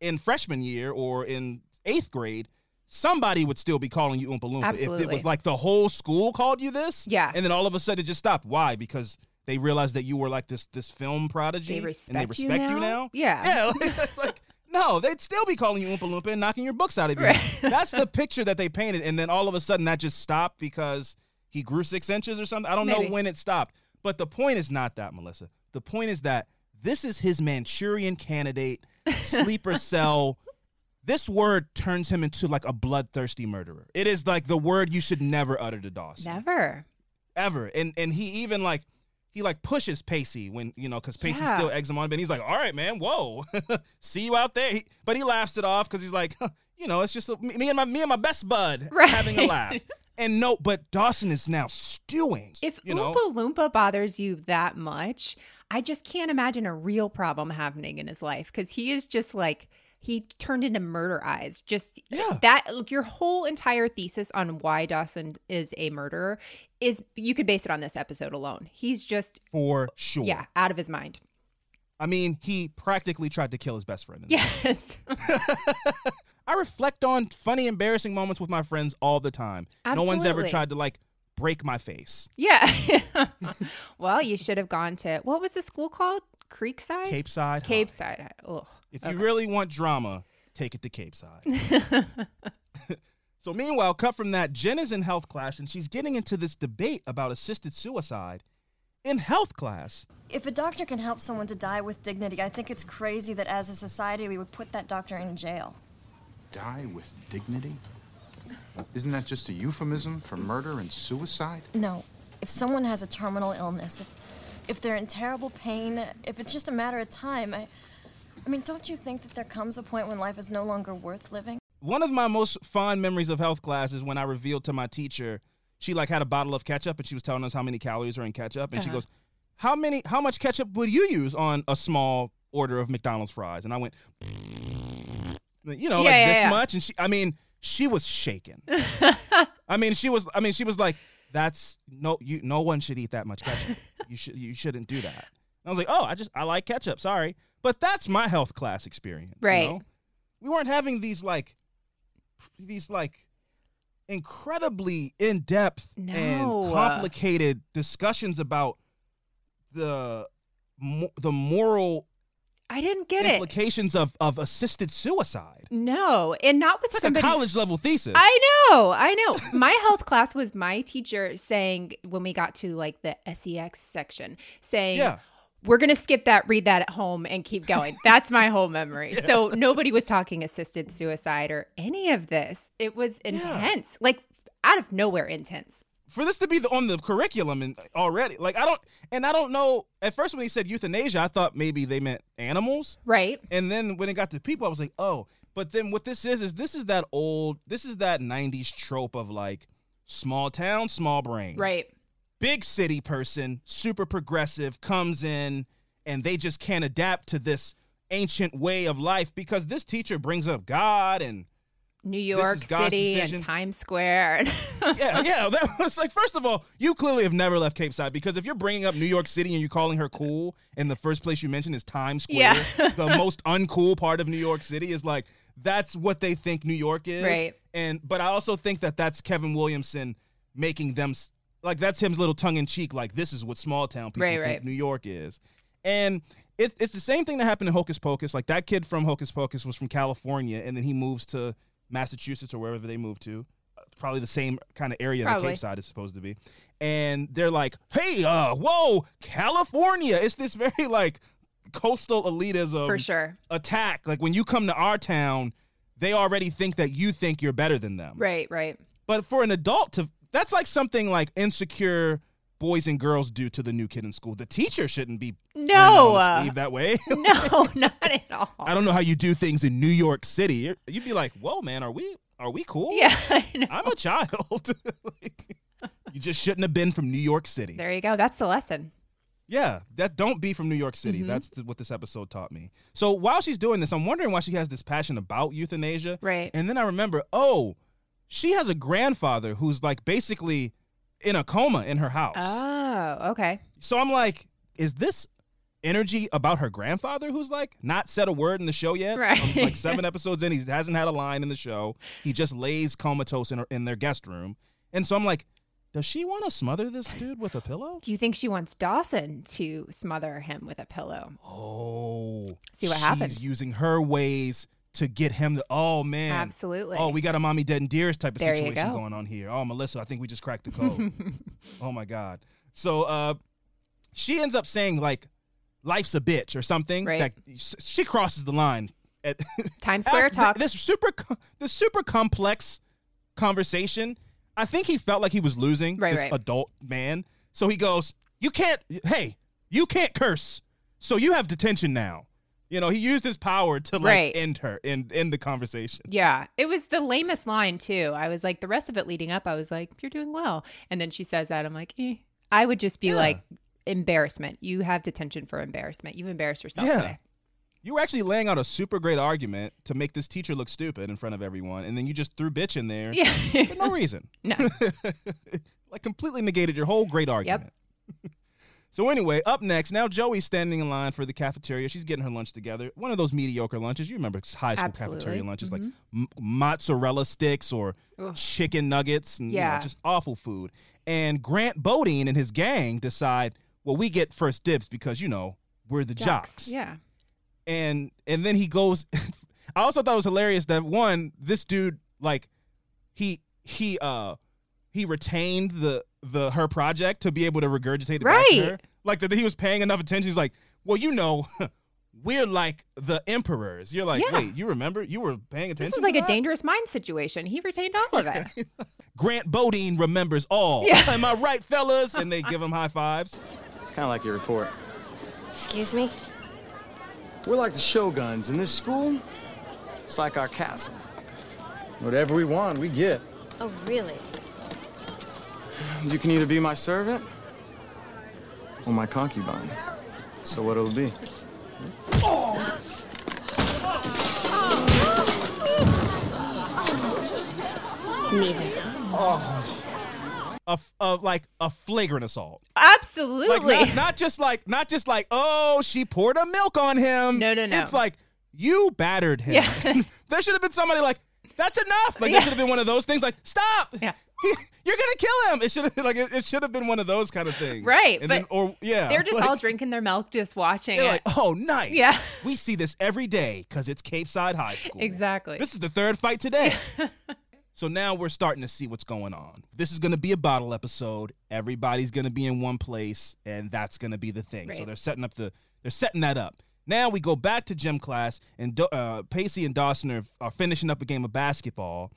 A: in freshman year or in eighth grade, somebody would still be calling you Oompa Loompa if it was like the whole school called you this.
B: Yeah.
A: And then all of a sudden it just stopped. Why? Because they realized that you were like this this film prodigy
B: They
A: and they
B: respect you
A: respect you
B: now?
A: now.
B: Yeah.
A: yeah. Like, it's like no, they'd still be calling you Oompa Loompa and knocking your books out of you.
B: Right.
A: That's the picture that they painted, and then all of a sudden that just stopped because he grew six inches or something. I don't
B: Maybe.
A: know when it stopped, but the point is not that, Melissa. The point is that this is his Manchurian candidate, sleeper cell. This word turns him into like a bloodthirsty murderer. It is like the word you should never utter to Dawson
B: Never.
A: ever. And and he even like he like pushes Pacey when you know because Pacey
B: Yeah.
A: still eggs him on, but he's like, "All right, man, whoa, see you out there." He, but he laughs it off because he's like, you know, it's just a, me me and my me and my best bud
B: Right.
A: having a laugh. And no, but Dawson is now stewing.
B: If
A: you know,
B: Oompa Loompa bothers you that much, I just can't imagine a real problem happening in his life because he is just like he turned into murder eyes. Just
A: Yeah.
B: that like, your whole entire thesis on why Dawson is a murderer is you could base it on this episode alone. He's just
A: for sure.
B: yeah out of his mind.
A: I mean, he practically tried to kill his best friend. in.
B: Yes.
A: I reflect on funny, embarrassing moments with my friends all the time. No one's ever tried to like break my face.
B: yeah. well, you should have gone to what was the school called? Creekside.
A: Capeside.
B: Cape Side. Ugh.
A: If you really want drama, take it to Capeside. so meanwhile, cut from that, Jen is in health class and she's getting into this debate about assisted suicide in health class.
H: If a doctor can help someone to die with dignity, I think it's crazy that as a society we would put that doctor in jail.
I: Die with dignity? Isn't that just a euphemism for murder and suicide?
H: No. If someone has a terminal illness, if, if they're in terrible pain, if it's just a matter of time, I, I mean, don't you think that there comes a point when life is no longer worth living?
A: One of my most fond memories of health class is when I revealed to my teacher, she like had a bottle of ketchup and she was telling us how many calories are in ketchup and she
B: Uh-huh.
A: goes, "How many how much ketchup would you use on a small order of McDonald's fries?" And I went, you know,
B: Yeah,
A: like
B: yeah,
A: this
B: yeah.
A: much and she I mean, she was shaken. I mean, she was. I mean, she was like, "That's no, you. No one should eat that much ketchup. you should. You shouldn't do that." And I was like, "Oh, I just I like ketchup. Sorry, but that's my health class experience. you
B: Right.
A: know? We weren't having these like, these like, incredibly in depth
B: No.
A: and complicated discussions about the the moral
B: I didn't get it.
A: implications of of assisted suicide.
B: No, and not with
A: It's like
B: somebody.
A: a college level thesis.
B: I know, I know. My health class was my teacher saying when we got to like the sex section, saying,
A: Yeah.
B: "We're gonna skip that, read that at home, and keep going." That's my whole memory. So nobody was talking assisted suicide or any of this. It was intense, like out of nowhere intense.
A: For this to be the, on the curriculum and already like i don't and i don't know at first when he said euthanasia i thought maybe they meant animals
B: Right.
A: and then when it got to people i was like oh but then what this is is this is that old this is that 90s trope of like small town small brain
B: Right.
A: big city person super progressive comes in and they just can't adapt to this ancient way of life because this teacher brings up god and
B: New York City
A: decision.
B: and Times Square.
A: yeah, yeah. That was like, first of all, you clearly have never left Capeside because if you're bringing up New York City and you're calling her cool, and the first place you mention is Times Square,
B: Yeah.
A: the most uncool part of New York City is like that's what they think New York is.
B: Right.
A: And but I also think that that's Kevin Williamson making them like that's him little tongue in cheek. Like this is what small town people
B: Right,
A: think
B: right.
A: New York is, and. It, it's the same thing that happened in Hocus Pocus. Like that kid from Hocus Pocus was from California, and then he moves to Massachusetts or wherever they moved to, Uh, probably the same kind of area that
B: Probably.
A: Capeside is supposed to be. And they're like, "Hey, uh, whoa, California!" It's this very like coastal elitism
B: For sure.
A: attack. Like when you come to our town, they already think that you think you're better than them.
B: Right, right.
A: But for an adult to, that's like something like insecure boys and girls do to the new kid in school. The teacher shouldn't be
B: No,
A: sleeve that way.
B: No, not at all.
A: I don't know how you do things in New York City. You'd be like, "Whoa, man, are we are we cool?"
B: Yeah, I know.
A: I'm a child. Like, you just shouldn't have been from New York City.
B: There you go. That's the lesson.
A: Yeah, that don't be from New York City.
B: Mhm.
A: That's th- what this episode taught me. So while she's doing this, I'm wondering why she has this passion about euthanasia.
B: Right.
A: And then I remember, oh, she has a grandfather who's like basically in a coma in her house.
B: Oh, okay.
A: So I'm like, is this energy about her grandfather who's like not said a word in the show yet?
B: Right.
A: Um, like seven episodes in, he hasn't had a line in the show. He just lays comatose in, her, in their guest room. And so I'm like, does she want to smother this dude with a pillow?
B: Do you think she wants Dawson to smother him with a pillow?
A: Oh,
B: See what
A: she's
B: happens.
A: using her ways to get him to. Oh man,
B: Absolutely.
A: Oh, we got a mommy dead and dearest type of
B: There
A: situation
B: go.
A: going on here. Oh, Melissa, I think we just cracked the code. oh my god. So, uh, she ends up saying like, "Life's a bitch" or something.
B: Right.
A: That she crosses the line at
B: Times Square talk.
A: This super, this super complex conversation. I think he felt like he was losing
B: Right,
A: this
B: right.
A: adult man. So he goes, "You can't. Hey, you can't curse. So you have detention now." You know, he used his power to like
B: Right.
A: end her, and end the conversation.
B: Yeah, it was the lamest line too. I was like, the rest of it leading up, I was like, "You're doing well," and then she says that, I'm like, eh. I would just be
A: Yeah.
B: like, embarrassment. You have detention for embarrassment. You've embarrassed yourself
A: Yeah.
B: today.
A: You were actually laying out a super great argument to make this teacher look stupid in front of everyone, and then you just threw bitch in there
B: Yeah.
A: for no reason.
B: No.
A: like completely negated your whole great argument. so anyway, up next, now Joey's standing in line for the cafeteria. She's getting her lunch together. One of those mediocre lunches. You remember high school
B: Absolutely.
A: cafeteria lunches like
B: Mhm.
A: m- mozzarella sticks or
B: Ugh.
A: chicken nuggets and you know,
B: Yeah.
A: just awful food. And Grant Bodine and his gang decide, well, we get first dibs because you know we're the jocks
B: Yeah.
A: and and then he goes i also thought it was hilarious that one this dude like he he uh he retained the the her project to be able to regurgitate it back to
B: Right.
A: her like that he was paying enough attention he's like well you know we're like the emperors you're like
B: Yeah.
A: wait you remember you were paying attention
B: This is like
A: to
B: a
A: that?
B: dangerous mind situation. He retained all of it.
A: grant bodine remembers all
B: Yeah.
A: am i right fellas and they give him high fives
F: It's kind of like your report.
E: Excuse me?
F: We're like the Shoguns in this school. It's like our castle. Whatever we want, we get.
E: Oh, really?
F: You can either be my servant or my concubine. So what it'll be?
E: Neither.
A: a, a like a flagrant assault
B: Absolutely.
A: Like not, not just like not just like oh she poured a milk on him.
B: No, no, no.
A: It's like you battered him.
B: Yeah.
A: there should have been somebody like that's enough. Like
B: Yeah.
A: there should have been one of those things like stop.
B: Yeah.
A: He- you're gonna kill him. It should have like it, it should have been one of those kind of things.
B: Right,
A: And
B: but
A: then or yeah.
B: They're just
A: like,
B: all drinking their milk, just watching
A: They're
B: it.
A: like, oh, nice.
B: Yeah.
A: We see this every day because it's Capeside High School.
B: Exactly.
A: This is the third fight today. so now we're starting to see what's going on. This is going to be a bottle episode. Everybody's going to be in one place, and that's going to be the thing. So they're setting up the they're setting that up. Now we go back to gym class, and Do- uh, Pacey and Dawson are, are finishing up a game of basketball.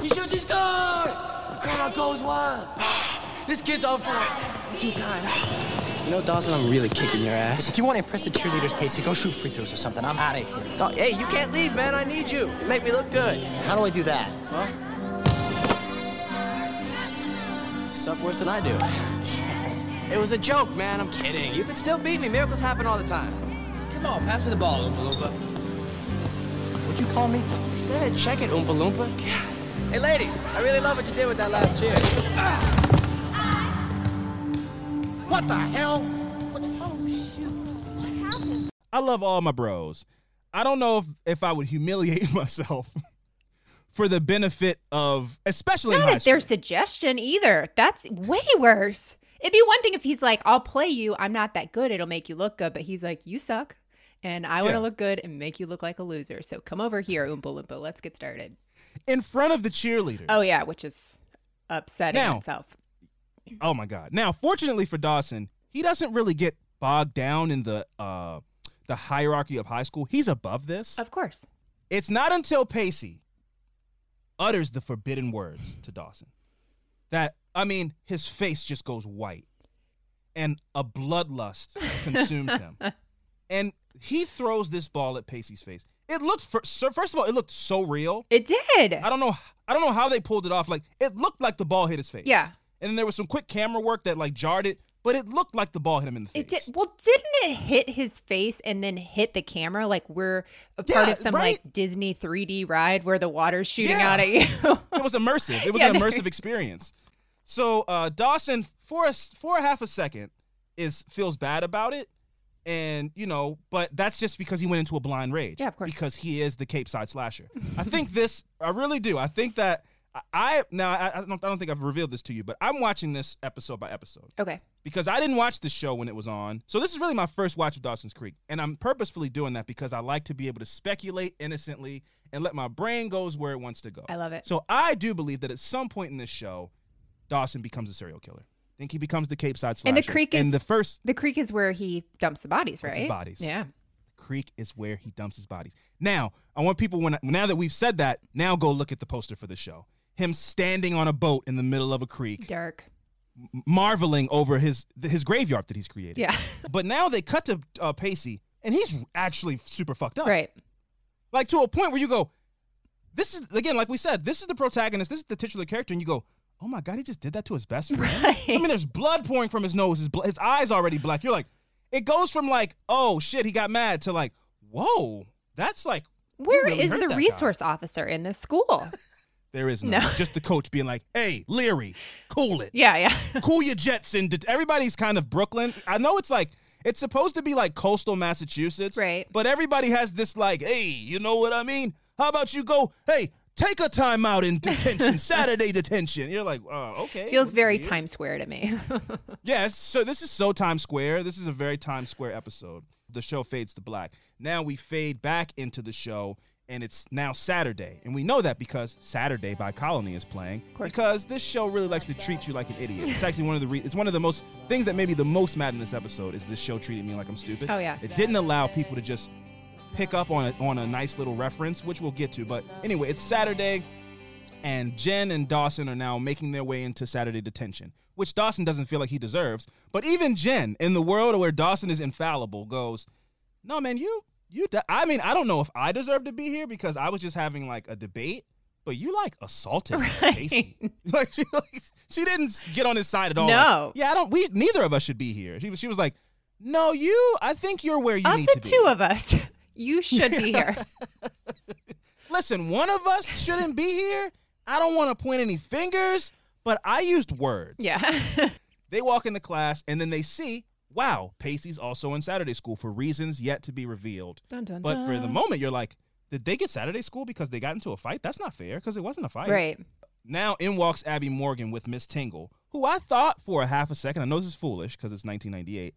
G: He shoots, he scores! The crowd goes wild. this kid's on fire. You're too kind. You know, Dawson, I'm really kicking your ass.
D: If you want to impress the cheerleaders, Pacey, go shoot free throws or something. I'm out of here.
G: Daw- hey, you can't leave, man. I need you. You make me look good.
D: How do I do that? Huh?
G: You suck worse than I do. It was a joke, man. I'm kidding. You can still beat me. Miracles happen all the time.
D: Come on, pass me the ball, Oompa Loompa. What'd you call me?
G: I said, check it, Oompa Loompa. Hey, ladies, I really love what you did with that last cheer.
D: What the hell? What? Oh, shoot. What happened?
A: I love all my bros. I don't know if, if I would humiliate myself for the benefit of, especially in
B: Not
A: high
B: at their suggestion either. That's way worse. It'd be one thing if he's like, I'll play you. I'm not that good. It'll make you look good. But he's like, you suck. And I want
A: Yeah.
B: to look good and make you look like a loser. So come over here, Oompa Loompa. Let's get started.
A: In front of the cheerleaders.
B: Oh, yeah, which is upsetting
A: Now-
B: itself.
A: Oh my god. Now, fortunately for Dawson, he doesn't really get bogged down in the uh the hierarchy of high school. He's above this.
B: Of course.
A: It's not until Pacey utters the forbidden words to Dawson that I mean, his face just goes white and a bloodlust consumes him. And he throws this ball at Pacey's face. It looked so first of all, it looked so real.
B: It did.
A: I don't know I don't know how they pulled it off. Like it looked like the ball hit his face.
B: Yeah.
A: And then there was some quick camera work that like jarred it, but it looked like the ball hit him in the face.
B: It did. Well, didn't it hit his face and then hit the camera like we're a part
A: Yeah,
B: of some
A: right.
B: like Disney 3D ride where the water's shooting
A: Yeah.
B: out at you?
A: It was immersive. It was
B: Yeah,
A: an immersive experience. So uh, Dawson, for a, for a half a second, is feels bad about it, And you know, but that's just because he went into a blind rage.
B: Yeah, of course.
A: Because he is the Capeside slasher. I think this. I really do. I think that I- now I, I don't I don't think I've revealed this to you, but I'm watching this episode by episode
B: Okay.
A: because I didn't watch the show when it was on. So this is really my first watch of Dawson's Creek, and I'm purposefully doing that because I like to be able to speculate innocently and let my brain goes where it wants to go.
B: I love it.
A: So I do believe that at some point in this show, Dawson becomes a serial killer. Think he becomes the Capeside slasher.
B: And the creek is
A: and the first
B: the creek is where he dumps the bodies, right?
A: His bodies.
B: Yeah.
A: The creek is where he dumps his bodies. Now I want people when now that we've said that, now go look at the poster for the show. Him standing on a boat in the middle of a creek,
B: Dark.
A: marveling over his his graveyard that he's created.
B: Yeah.
A: But now they cut to uh, Pacey, and he's actually super fucked up.
B: Right.
A: Like to a point where you go, this is again, like we said, this is the protagonist, this is the titular character, and you go, oh my god, he just did that to his best friend.
B: Right.
A: I mean, there's blood pouring from his nose, his bl- his eyes already black. You're like, it goes from like, oh shit, he got mad to like, whoa, that's like.
B: Where is
A: really hurt
B: the
A: that guy.
B: resource officer in this school?
A: There is no.
B: No.
A: Just the coach being like, hey, Leary, cool it.
B: yeah, yeah.
A: cool your jets and everybody's kind of Brooklyn. I know it's like it's supposed to be like coastal Massachusetts,
B: Right.
A: But everybody has this like, hey, you know what I mean? How about you go, hey, take a time out in detention, Saturday detention. You're like, oh, okay.
B: Feels very
A: weird.
B: Times Square to me.
A: Yes. So this is so Times Square. This is a very Times Square episode. The show fades to black. Now we fade back into the show, and it's now Saturday, and we know that because Saturday by Colony is playing.
B: course.
A: Because this show really likes to treat you like an idiot. It's actually one of the re- it's one of the most things that made me the most mad in this episode is this show treated me like I'm stupid.
B: Oh, yeah.
A: It didn't allow people to just pick up on a, on a nice little reference, which we'll get to. But anyway, it's Saturday and Jen and Dawson are now making their way into Saturday detention, which Dawson doesn't feel like he deserves. But even Jen, in the world where Dawson is infallible, goes, "No, man, you you. De- I mean, I don't know if I deserve to be here because I was just having like a debate." But you like assaulted
B: Right.
A: Casey. Like she, like she didn't get on his side at all.
B: No.
A: Like, yeah, I don't. We neither of us should be here. She was. She was like, "No, you. I think you're where you
B: of
A: need to be."
B: The two of us, you should be here.
A: Listen, one of us shouldn't be here. I don't want to point any fingers, but I used words.
B: Yeah.
A: They walk into class and then they see, wow, Pacey's also in Saturday school for reasons yet to be revealed.
B: Dun, dun,
A: But for the moment, you're like, did they get Saturday school because they got into a fight? That's not fair because it wasn't a fight.
B: right.
A: Now in walks Abby Morgan with Miss Tingle, who I thought for a half a second, I know this is foolish because it's 1998.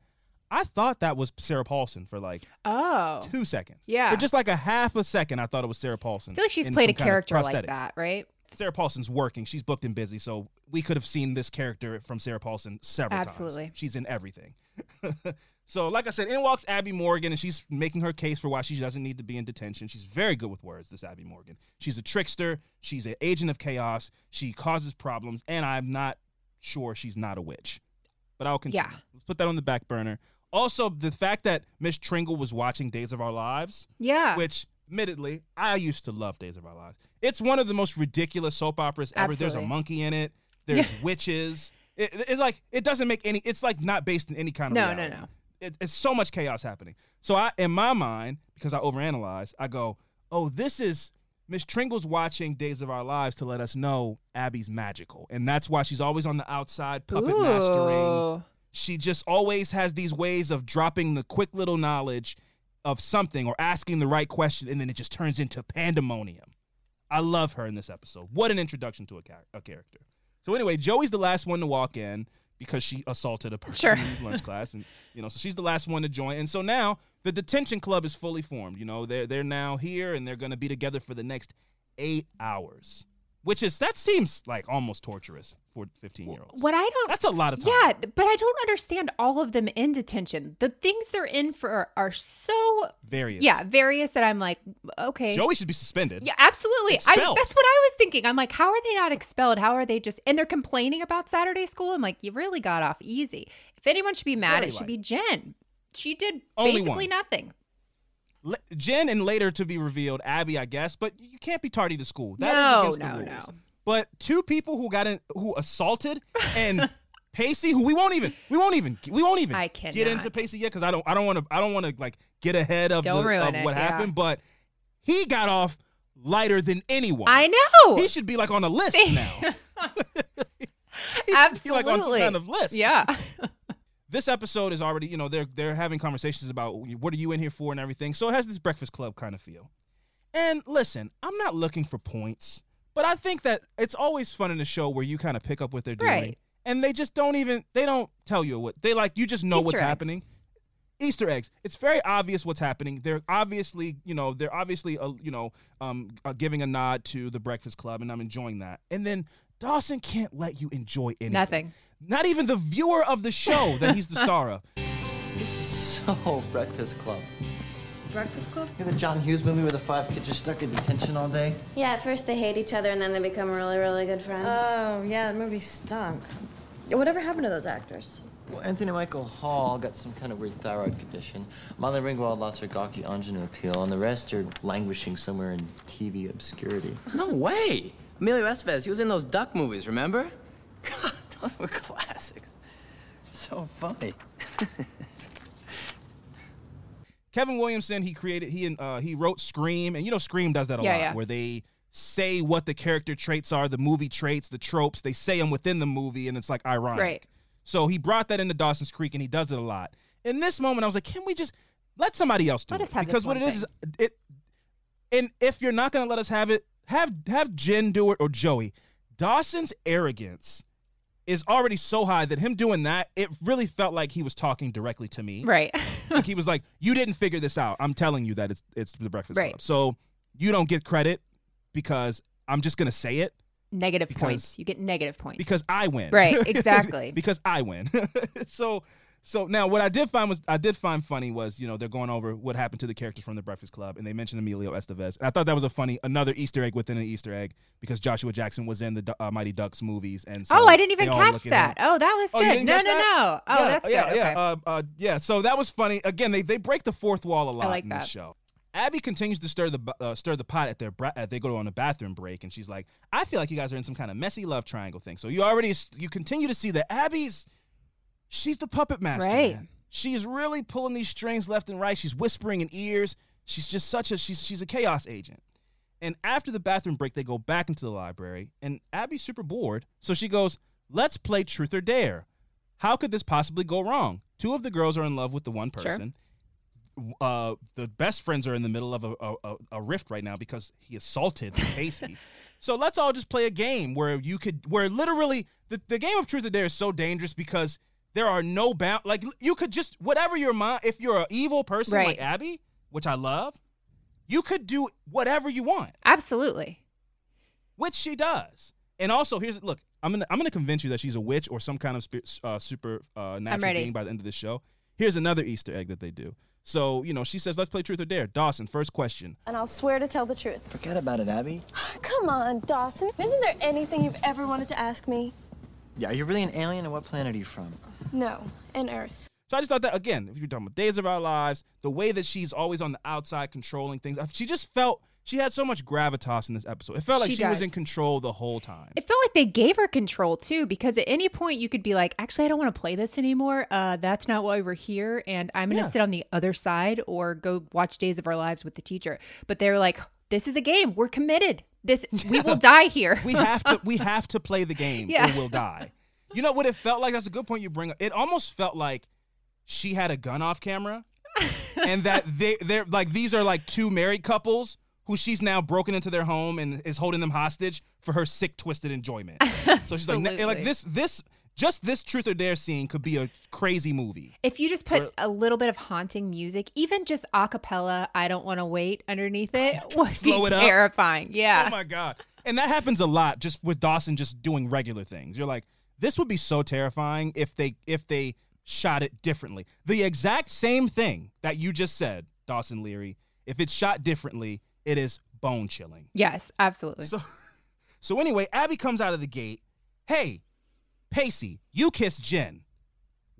A: I thought that was Sarah Paulson for like
B: oh
A: two seconds.
B: Yeah.
A: For just like a half a second, I thought it was Sarah Paulson.
B: I feel like she's played a
A: kind of
B: character like that, right?
A: Sarah Paulson's working. She's booked and busy, so we could have seen this character from Sarah Paulson several
B: Absolutely.
A: times. Absolutely, she's in everything. so, like I said, in walks Abby Morgan, and she's making her case for why she doesn't need to be in detention. She's very good with words, this Abby Morgan. She's a trickster. She's an agent of chaos. She causes problems, and I'm not sure she's not a witch. But I'll continue.
B: Yeah.
A: Let's put that on the back burner. Also, the fact that Miss Tringle was watching Days of Our Lives
B: Yeah.
A: which admittedly I used to love Days of Our Lives. It's one of the most ridiculous soap operas ever. There's a monkey in it. There's witches. It, it- it like it doesn't make any. It's like not based in any kind of
B: No, no,
A: reality.
B: no.
A: It, it's so much chaos happening. So I, in my mind, because I overanalyze, I go, "Oh, this is Miss Tringle's watching Days of Our Lives to let us know Abby's magical, and that's why she's always on the outside puppet mastering." She just always has these ways of dropping the quick little knowledge of something or asking the right question and then it just turns into pandemonium. I love her in this episode. What an introduction to a, char- a character. So anyway joey's the last one to walk in because she assaulted a person
B: Sure.
A: in lunch class and you know so she's the last one to join. And so now the detention club is fully formed you know they're they're now here and they're going to be together for the next eight hours which is that seems like almost torturous for 15 year olds
B: What I don't
A: that's a lot of time
B: Yeah, but I don't understand all of them in detention. The things they're in for are so
A: various
B: yeah, various that I'm like, okay.
A: Joey should be suspended.
B: Yeah, absolutely. I, that's what I was thinking. I'm like, how are they not expelled? How are they just and they're complaining about Saturday school? I'm like, you really got off easy. If anyone should be mad,
A: Very
B: it should
A: light.
B: be Jen. She did
A: Only
B: basically
A: one.
B: nothing.
A: Le- Jen and later to be revealed, Abby, I guess, but you can't be tardy to school. That is
B: No, no,
A: rules.
B: no.
A: But two people who got in, who assaulted, and Pacey, who we won't even, we won't even, we won't even
B: I
A: get into Pacey yet because I don't, I don't want to, I don't want to like get ahead of, the, of
B: it,
A: what
B: yeah.
A: happened. But he got off lighter than anyone.
B: I know.
A: He should be like on a list now. He should be,
B: Absolutely.
A: like on some kind of list.
B: Yeah.
A: this episode is already, you know, they're they're having conversations about what are you in here for and everything. So it has this Breakfast Club kind of feel. And listen, I'm not looking for points, but I think that it's always fun in a show where you kind of pick up what they're doing,
B: Right.
A: and they just don't even they don't tell you what they like. You just know what's
B: eggs.
A: happening. Easter eggs. It's very obvious what's happening. They're obviously, you know, they're obviously, uh, you know, um, uh, giving a nod to the Breakfast Club, and I'm enjoying that. And then Dawson can't let you enjoy anything.
B: Nothing.
A: Not even the viewer of the show that he's the star of.
D: This is so Breakfast Club.
H: Breakfast Club?
D: You know the John Hughes movie where the five kids are stuck in detention all day?
E: Yeah, at first they hate each other and then they become really, really good friends.
H: Oh, yeah, the movie stunk. Whatever happened to those actors?
D: Well, Anthony Michael Hall got some kind of weird thyroid condition. Molly Ringwald lost her gawky ingenue appeal, and the rest are languishing somewhere in TV obscurity.
G: No way. Emilio Estevez, he was in those duck movies, remember? God, those were classics. So funny.
A: Kevin Williamson, he created, he and uh, he wrote Scream, and you know Scream does that a
B: Yeah,
A: lot,
B: yeah.
A: where they say what the character traits are, the movie traits, the tropes. They say them within the movie, and it's like ironic.
B: Right.
A: So he brought that into Dawson's Creek, and he does it a lot. In this moment, I was like, can we just let somebody else do
B: Let
A: it?
B: us have
A: because what it is, is it. And if you're not going to let us have it, have have Jen do it or Joey. Dawson's arrogance is already so high that him doing that, it really felt like he was talking directly to me.
B: Right.
A: like he was like, "You didn't figure this out. I'm telling you that it's it's the Breakfast
B: Right.
A: Club. So you don't get credit because I'm just gonna say it
B: negative
A: Because-
B: points. You get negative points.
A: because I win.
B: Right, exactly.
A: because I win. so so now what I did find was I did find funny was you know they're going over what happened to the characters from the Breakfast Club and they mentioned Emilio Estevez and I thought that was a funny another Easter egg within an Easter egg because Joshua Jackson was in the uh, Mighty Ducks movies and so
B: oh, I didn't even catch that. Oh, that was
A: Oh,
B: good.
A: didn't
B: no, no, no. Oh,
A: yeah,
B: that's
A: yeah,
B: good.
A: Yeah,
B: Okay.
A: uh, uh, yeah. So that was funny. Again, they they break the fourth wall a lot
B: like
A: in
B: that.
A: this show. Abby continues to stir the uh, stir the pot at their bra- at they go on a bathroom break, and she's like, "I feel like you guys are in some kind of messy love triangle thing." So you already you continue to see that Abby's she's the puppet master.
B: Right.
A: man. She's really pulling these strings left and right. She's whispering in ears. She's just such a she's she's a chaos agent. And after the bathroom break, they go back into the library, and Abby's super bored. So she goes, Let's play truth or dare. How could this possibly go wrong? Two of the girls are in love with the one
B: Sure.
A: person. Uh, the best friends are in the middle of a, a, a- a rift right now because he assaulted Casey. so let's all just play a game where you could, where literally the, the game of truth or dare is so dangerous because there are no bound. Like you could just whatever your mind. If you're an evil person
B: Right.
A: like Abby, which I love, you could do whatever you want
B: Absolutely.
A: which she does. And also, here's look. I'm gonna I'm gonna convince you that she's a witch or some kind of spi- uh, super uh, natural being by the end of this show. Here's another Easter egg that they do. So you know, she says, "Let's play truth or dare." Dawson, first question.
E: And I'll swear to tell the truth.
D: Forget about it, Abby.
E: Come on, Dawson. Isn't there anything you've ever wanted to ask me?
D: Yeah, you're you really an alien, and what planet are you from?
E: No, an Earth.
A: So I just thought that again, if you're talking about Days of Our Lives, the way that she's always on the outside controlling things, she just felt she had so much gravitas in this episode. It felt like
B: She
A: she, was in control the whole time.
B: It felt like they gave her control too, because at any point you could be like, actually, I don't want to play this anymore. Uh, that's not why we're here. And I'm going to
A: Yeah.
B: sit on the other side or go watch Days of Our Lives with the teacher. But they're like, this is a game. We're committed. This we will die here.
A: we have to we have to play the game
B: Yeah.
A: or we'll die. You know what it felt like? That's a good point you bring up. It almost felt like she had a gun off camera and that they they're like these are like two married couples who she's now broken into their home and is holding them hostage for her sick twisted enjoyment. So she's like like this this just this truth or dare scene could be a crazy movie.
B: if you just put
A: Or-
B: a little bit of haunting music, even just a cappella, I don't want to wait underneath it, would
A: Slow
B: be
A: it up.
B: terrifying. Yeah.
A: Oh my god. And that happens a lot just with Dawson just doing regular things. You're like, this would be so terrifying if they if they shot it differently. The exact same thing that you just said, Dawson Leary, if it's shot differently, it is bone chilling.
B: yes, absolutely.
A: So so anyway, Abby comes out of the gate. Hey, Pacey, you kiss Jen.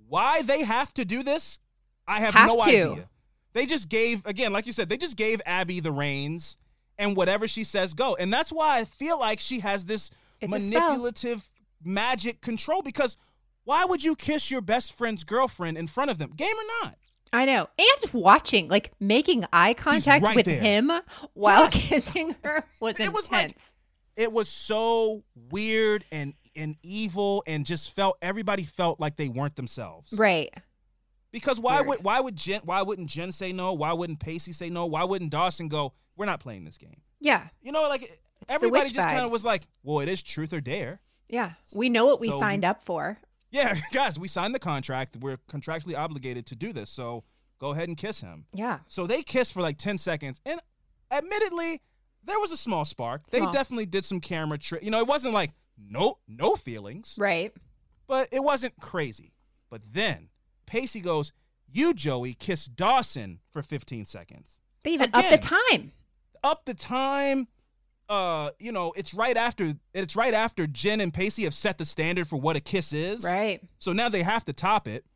A: Why they have to do this? I have,
B: Have
A: no
B: to.
A: idea. They just gave again, like you said, they just gave Abby the reins and whatever she says go. And that's why I feel like she has this
B: It's
A: manipulative magic control because why would you kiss your best friend's girlfriend in front of them? Game or not?
B: I know. And watching, like making eye contact
A: right
B: with
A: there.
B: him while
A: Yes.
B: kissing her was
A: It
B: intense.
A: was like- It was so weird and and evil and just felt everybody felt like they weren't themselves.
B: Right.
A: Because why
B: Weird.
A: would why would Jen why wouldn't Jen say no? Why wouldn't Pacey say no? Why wouldn't Dawson go, We're not playing this game?
B: Yeah.
A: You know, like everybody just kind of was like, Well, it is truth or dare.
B: Yeah. We know what we
A: So-
B: signed up for.
A: Yeah, guys, we signed the contract. We're contractually obligated to do this. So go ahead and kiss him.
B: Yeah.
A: So they kissed for like 10 seconds. And admittedly, there was a small spark. They definitely did some camera trick. You know, it wasn't like no no feelings,
B: Right.
A: but it wasn't crazy. But then Pacey goes, "You Joey kiss Dawson for 15 seconds."
B: They even up the time.
A: Up the time uh, you know, it's right after it's right after Jen and Pacey have set the standard for what a kiss is.
B: Right.
A: So now they have to top it.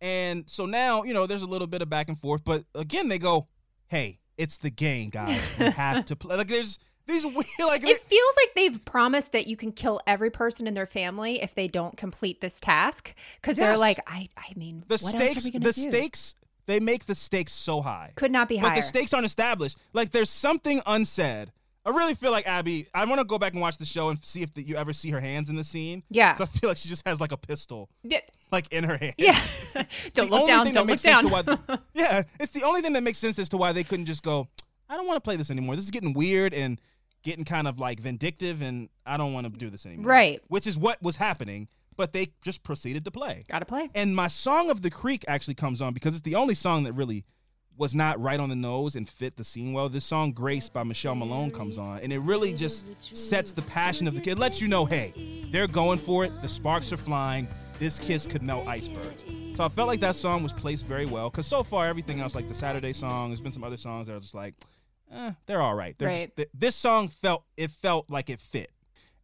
A: And so now, you know, there's a little bit of back and forth, but again, they go, "Hey, it's the game, guys. We have to play." Like there's these weird, like
B: It feels like they've promised that you can kill every person in their family if they don't complete this task because they're like, I, I mean,
A: the
B: what
A: stakes,
B: else are we
A: the
B: do?
A: stakes, they make the stakes so high.
B: could not be
A: but
B: higher.
A: the stakes aren't established. Like there's something unsaid. I really feel like Abby. I want to go back and watch the show and see if the, you ever see her hands in the scene.
B: Yeah.
A: 'Cause I feel like she just has like a pistol,
B: Yeah.
A: like in her hand.
B: Yeah. Don't look down. Don't
A: that
B: look down.
A: to why- yeah, it's the only thing that makes sense as to why they couldn't just go. I don't want to play this anymore. This is getting weird and getting kind of like vindictive, and I don't want to do this anymore.
B: Right.
A: Which is what was happening, but they just proceeded to play.
B: Gotta play.
A: And my song of the creek actually comes on because it's the only song that really was not right on the nose and fit the scene well. This song Grace by Michelle Malone comes on and it really just sets the passion of the kid. Lets you know, hey, they're going for it. The sparks are flying. This kiss could melt icebergs. So I felt like that song was placed very well because so far everything else, like the Saturday song, there's been some other songs that are just like, eh, they're all right. They're
B: Right.
A: Just, th- this song felt it felt like it fit.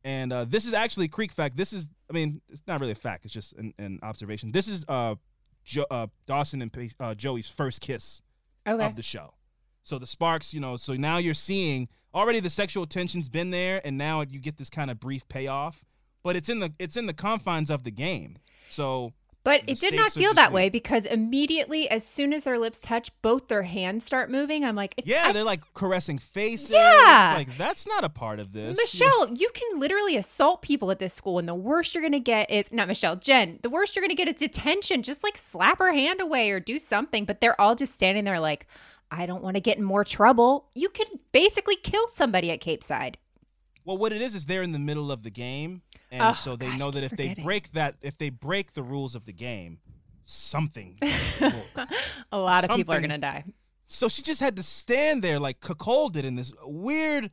A: And uh, this is actually Creek fact. This is, I mean, it's not really a fact. It's just an, an observation. This is uh, jo- uh, Dawson and Pace- uh, Joey's first kiss
B: Okay.
A: of the show. So the sparks, you know, so now you're seeing already the sexual tension's been there, and now you get this kind of brief payoff. But it's in the it's in the confines of the game. So
B: But it did not feel that
A: big.
B: way because immediately, as soon as their lips touch, both their hands start moving. I'm like,
A: Yeah,
B: I-
A: they're like caressing faces.
B: Yeah.
A: It's like that's not a part of this.
B: Michelle, you can literally assault people at this school, and the worst you're gonna get is not Michelle, Jen. The worst you're gonna get is detention. Just like slap her hand away or do something. But they're all just standing there like, I don't want to get in more trouble. You could basically kill somebody at Capeside.
A: Well, what it is is they're in the middle of the game, and
B: Oh,
A: so they
B: gosh,
A: know that if they break that, if they break the rules of the game, something.
B: A lot of people are gonna die.
A: So she just had to stand there like Cacole did in this weird,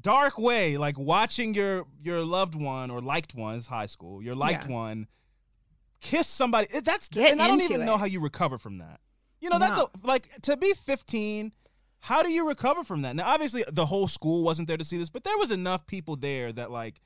A: dark way, like watching your your loved one or liked one, high school, your liked
B: Yeah.
A: one, kiss somebody. That's
B: Get
A: and I don't even
B: it.
A: know how you recover from that. You know, that's a, like to be 15. How do you recover from that? Now, obviously, the whole school wasn't there to see this, but there was enough people there that like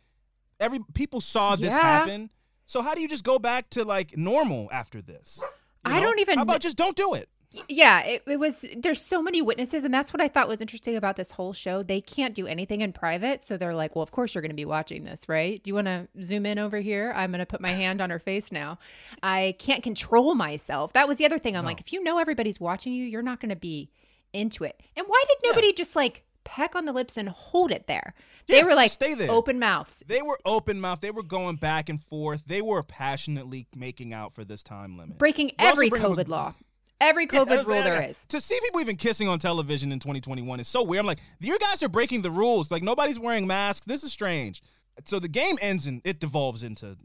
A: every people saw this
B: Yeah.
A: happen. So how do you just go back to like normal after this? You
B: I don't even
A: How about just don't do it?
B: Yeah, it, it was. There's so many witnesses, and that's what I thought was interesting about this whole show. They can't do anything in private, so they're like, "Well, of course you're going to be watching this, right? Do you want to zoom in over here? I'm going to put my hand on her face now. I can't control myself. That was the other thing. I'm like, if you know everybody's watching you, you're not going to be into it. And why did nobody just like peck on the lips and hold it there? they
A: Yeah,
B: were like
A: stay there.
B: open mouths.
A: They were open mouth. They were going back and forth. They were passionately making out for this time limit.
B: breaking every
A: up a-
B: COVID law, every COVID
A: that's-
B: rule
A: yeah,
B: there
A: yeah.
B: is.
A: To see people even kissing on television in 2021 is so weird. I'm like, you guys are breaking the rules. Like nobody's wearing masks. This is strange. So the game ends and it devolves into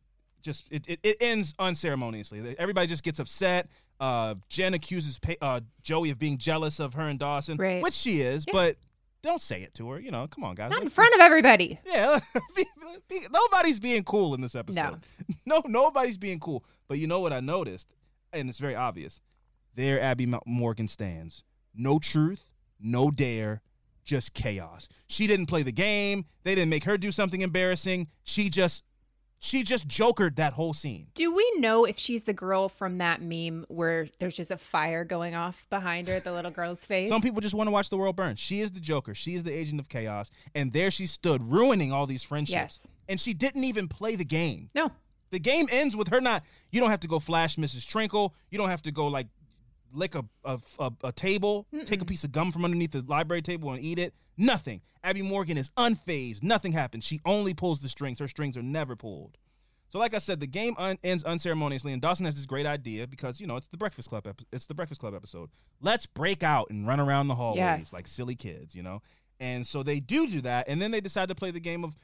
A: just it, it, it ends unceremoniously. Everybody just gets upset. Uh, Jen accuses pa- uh, Joey of being jealous of her and Dawson,
B: Right.
A: which she is, but don't say it to her. You know, come on, guys.
B: Not in front of everybody.
A: yeah, be- be- nobody's being cool in this episode. No. nobody's being cool. But you know what I noticed, and it's very obvious. There, Abby Mo- Morgan stands. No truth, no dare, just chaos. She didn't play the game. They didn't make her do something embarrassing. She just, she just jokered that whole scene.
B: Do we know if she's the girl from that meme where there's just a fire going off behind her, the little girl's face?
A: Some people just want to watch the world burn. She is the Joker. She is the agent of chaos. And there she stood, ruining all these friendships.
B: Yes.
A: And she didn't even play the game.
B: No.
A: The game ends with her not. You don't have to go flash Mrs. Trinkle. You don't have to go like lick a a, a, a table, take a piece of gum from underneath the library table and eat it. Nothing. Abby Morgan is unfazed. Nothing happens. She only pulls the strings. Her strings are never pulled. So, like I said, the game un- ends unceremoniously, and Dawson has this great idea because you know it's the Breakfast Club. Ep- it's the Breakfast Club episode. Let's break out and run around the hallways
B: Yes.
A: like silly kids, you know. And so they do do that, and then they decide to play the game of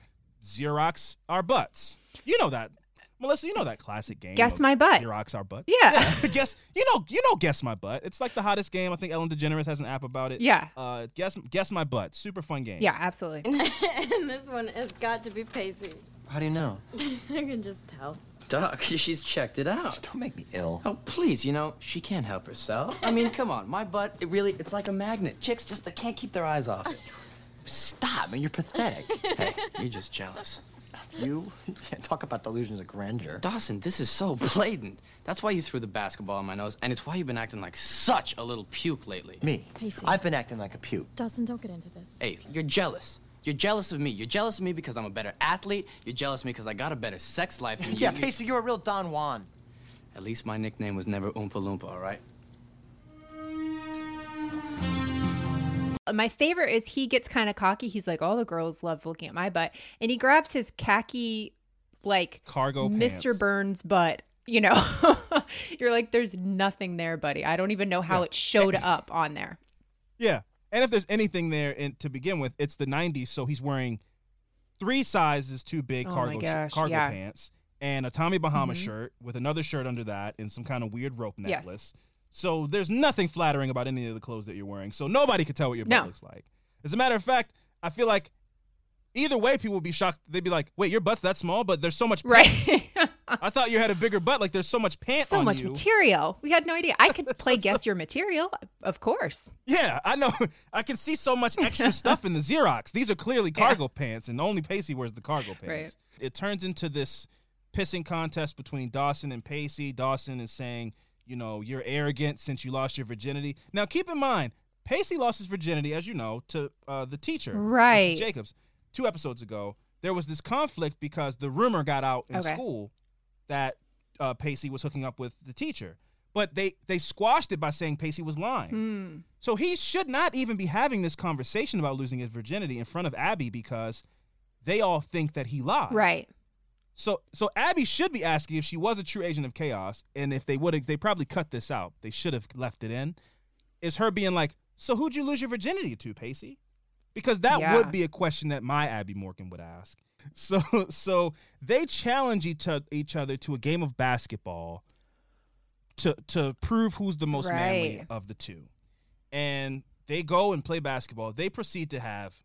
A: Xerox our butts. You know that, Melissa. You know that classic game.
B: Guess my butt.
A: Xerox our butt.
B: Yeah.
A: guess you know you know guess my butt. It's like the hottest game. I think Ellen DeGeneres has an app about it.
B: Yeah.
A: Uh, guess guess my butt. Super fun game.
B: Yeah, absolutely.
H: and this one has got to be Pacey's.
D: How do you know?
H: I can just tell.
G: Duh, 'cause she's checked it out.
D: Don't make me ill.
G: Oh, please, you know, she can't help herself. I mean, come on, my butt, it really, it's like a magnet. Chicks just, they can't keep their eyes off it.
D: Stop, man. You're pathetic.
G: Hey, you're just jealous.
D: You can't talk about delusions of grandeur.
G: Dawson, this is so blatant. That's why you threw the basketball in my nose, and it's why you've been acting like such a little puke lately.
D: Me.
H: Pacey.
D: I've been acting like a puke.
H: Dawson, don't get into this.
G: Hey, you're jealous. You're jealous of me. You're jealous of me because I'm a better athlete. You're jealous of me because I got a better sex life than
D: Yeah,
G: you.
D: Pacey, you're a real Don Juan.
G: At least my nickname was never Oompa Loompa, all right?
B: My favorite is he gets kind of cocky. He's like, "All the girls love looking at my butt," and he grabs his khaki, like
A: Cargo
B: Mr.
A: pants.
B: Burns butt. You know, you're like, "There's nothing there, buddy. I don't even know how
A: Yeah.
B: it showed up on there."
A: Yeah. And if there's anything there in, to begin with, it's the 90s. So he's wearing three sizes too big
B: Oh
A: cargo
B: gosh,
A: cargo
B: yeah.
A: pants and a Tommy Bahama
B: Mhm.
A: shirt with another shirt under that and some kind of weird rope
B: Yes.
A: So there's nothing flattering about any of the clothes that you're wearing. So nobody could tell what your butt
B: No.
A: looks like. As a matter of fact, I feel like either way, people would be shocked. They'd be like, "Wait, your butt's that small, but there's so much.
B: Right.
A: I thought you had a bigger butt. Like there's so much pant
B: so much
A: you.
B: material. We had no idea. I could play guess your material, of course.
A: Yeah, I know. I can see so much extra stuff in the Xerox. These are clearly cargo pants, and only Pacey wears the cargo pants.
B: Right.
A: It turns into this pissing contest between Dawson and Pacey. Dawson is saying, you know, you're arrogant since you lost your virginity. Now, keep in mind, Pacey lost his virginity, as you know, to uh, the teacher, Mrs.
B: Right.
A: Jacobs, two episodes ago. There was this conflict because the rumor got out in
B: Okay.
A: school that uh, Pacey was hooking up with the teacher. But they, they squashed it by saying Pacey was lying.
B: Hmm.
A: So he should not even be having this conversation about losing his virginity in front of Abby because they all think that he lied.
B: Right.
A: So so Abby should be asking if she was a true agent of chaos, and if they would have, they probably cut this out. They should have left it in. Is her being like, so who'd you lose your virginity to, Pacey? Because that
B: Yeah.
A: would be a question that my Abby Morgan would ask. So so they challenge each, o- each other to a game of basketball to to prove who's the most manly of the two. And they go and play basketball. They proceed to have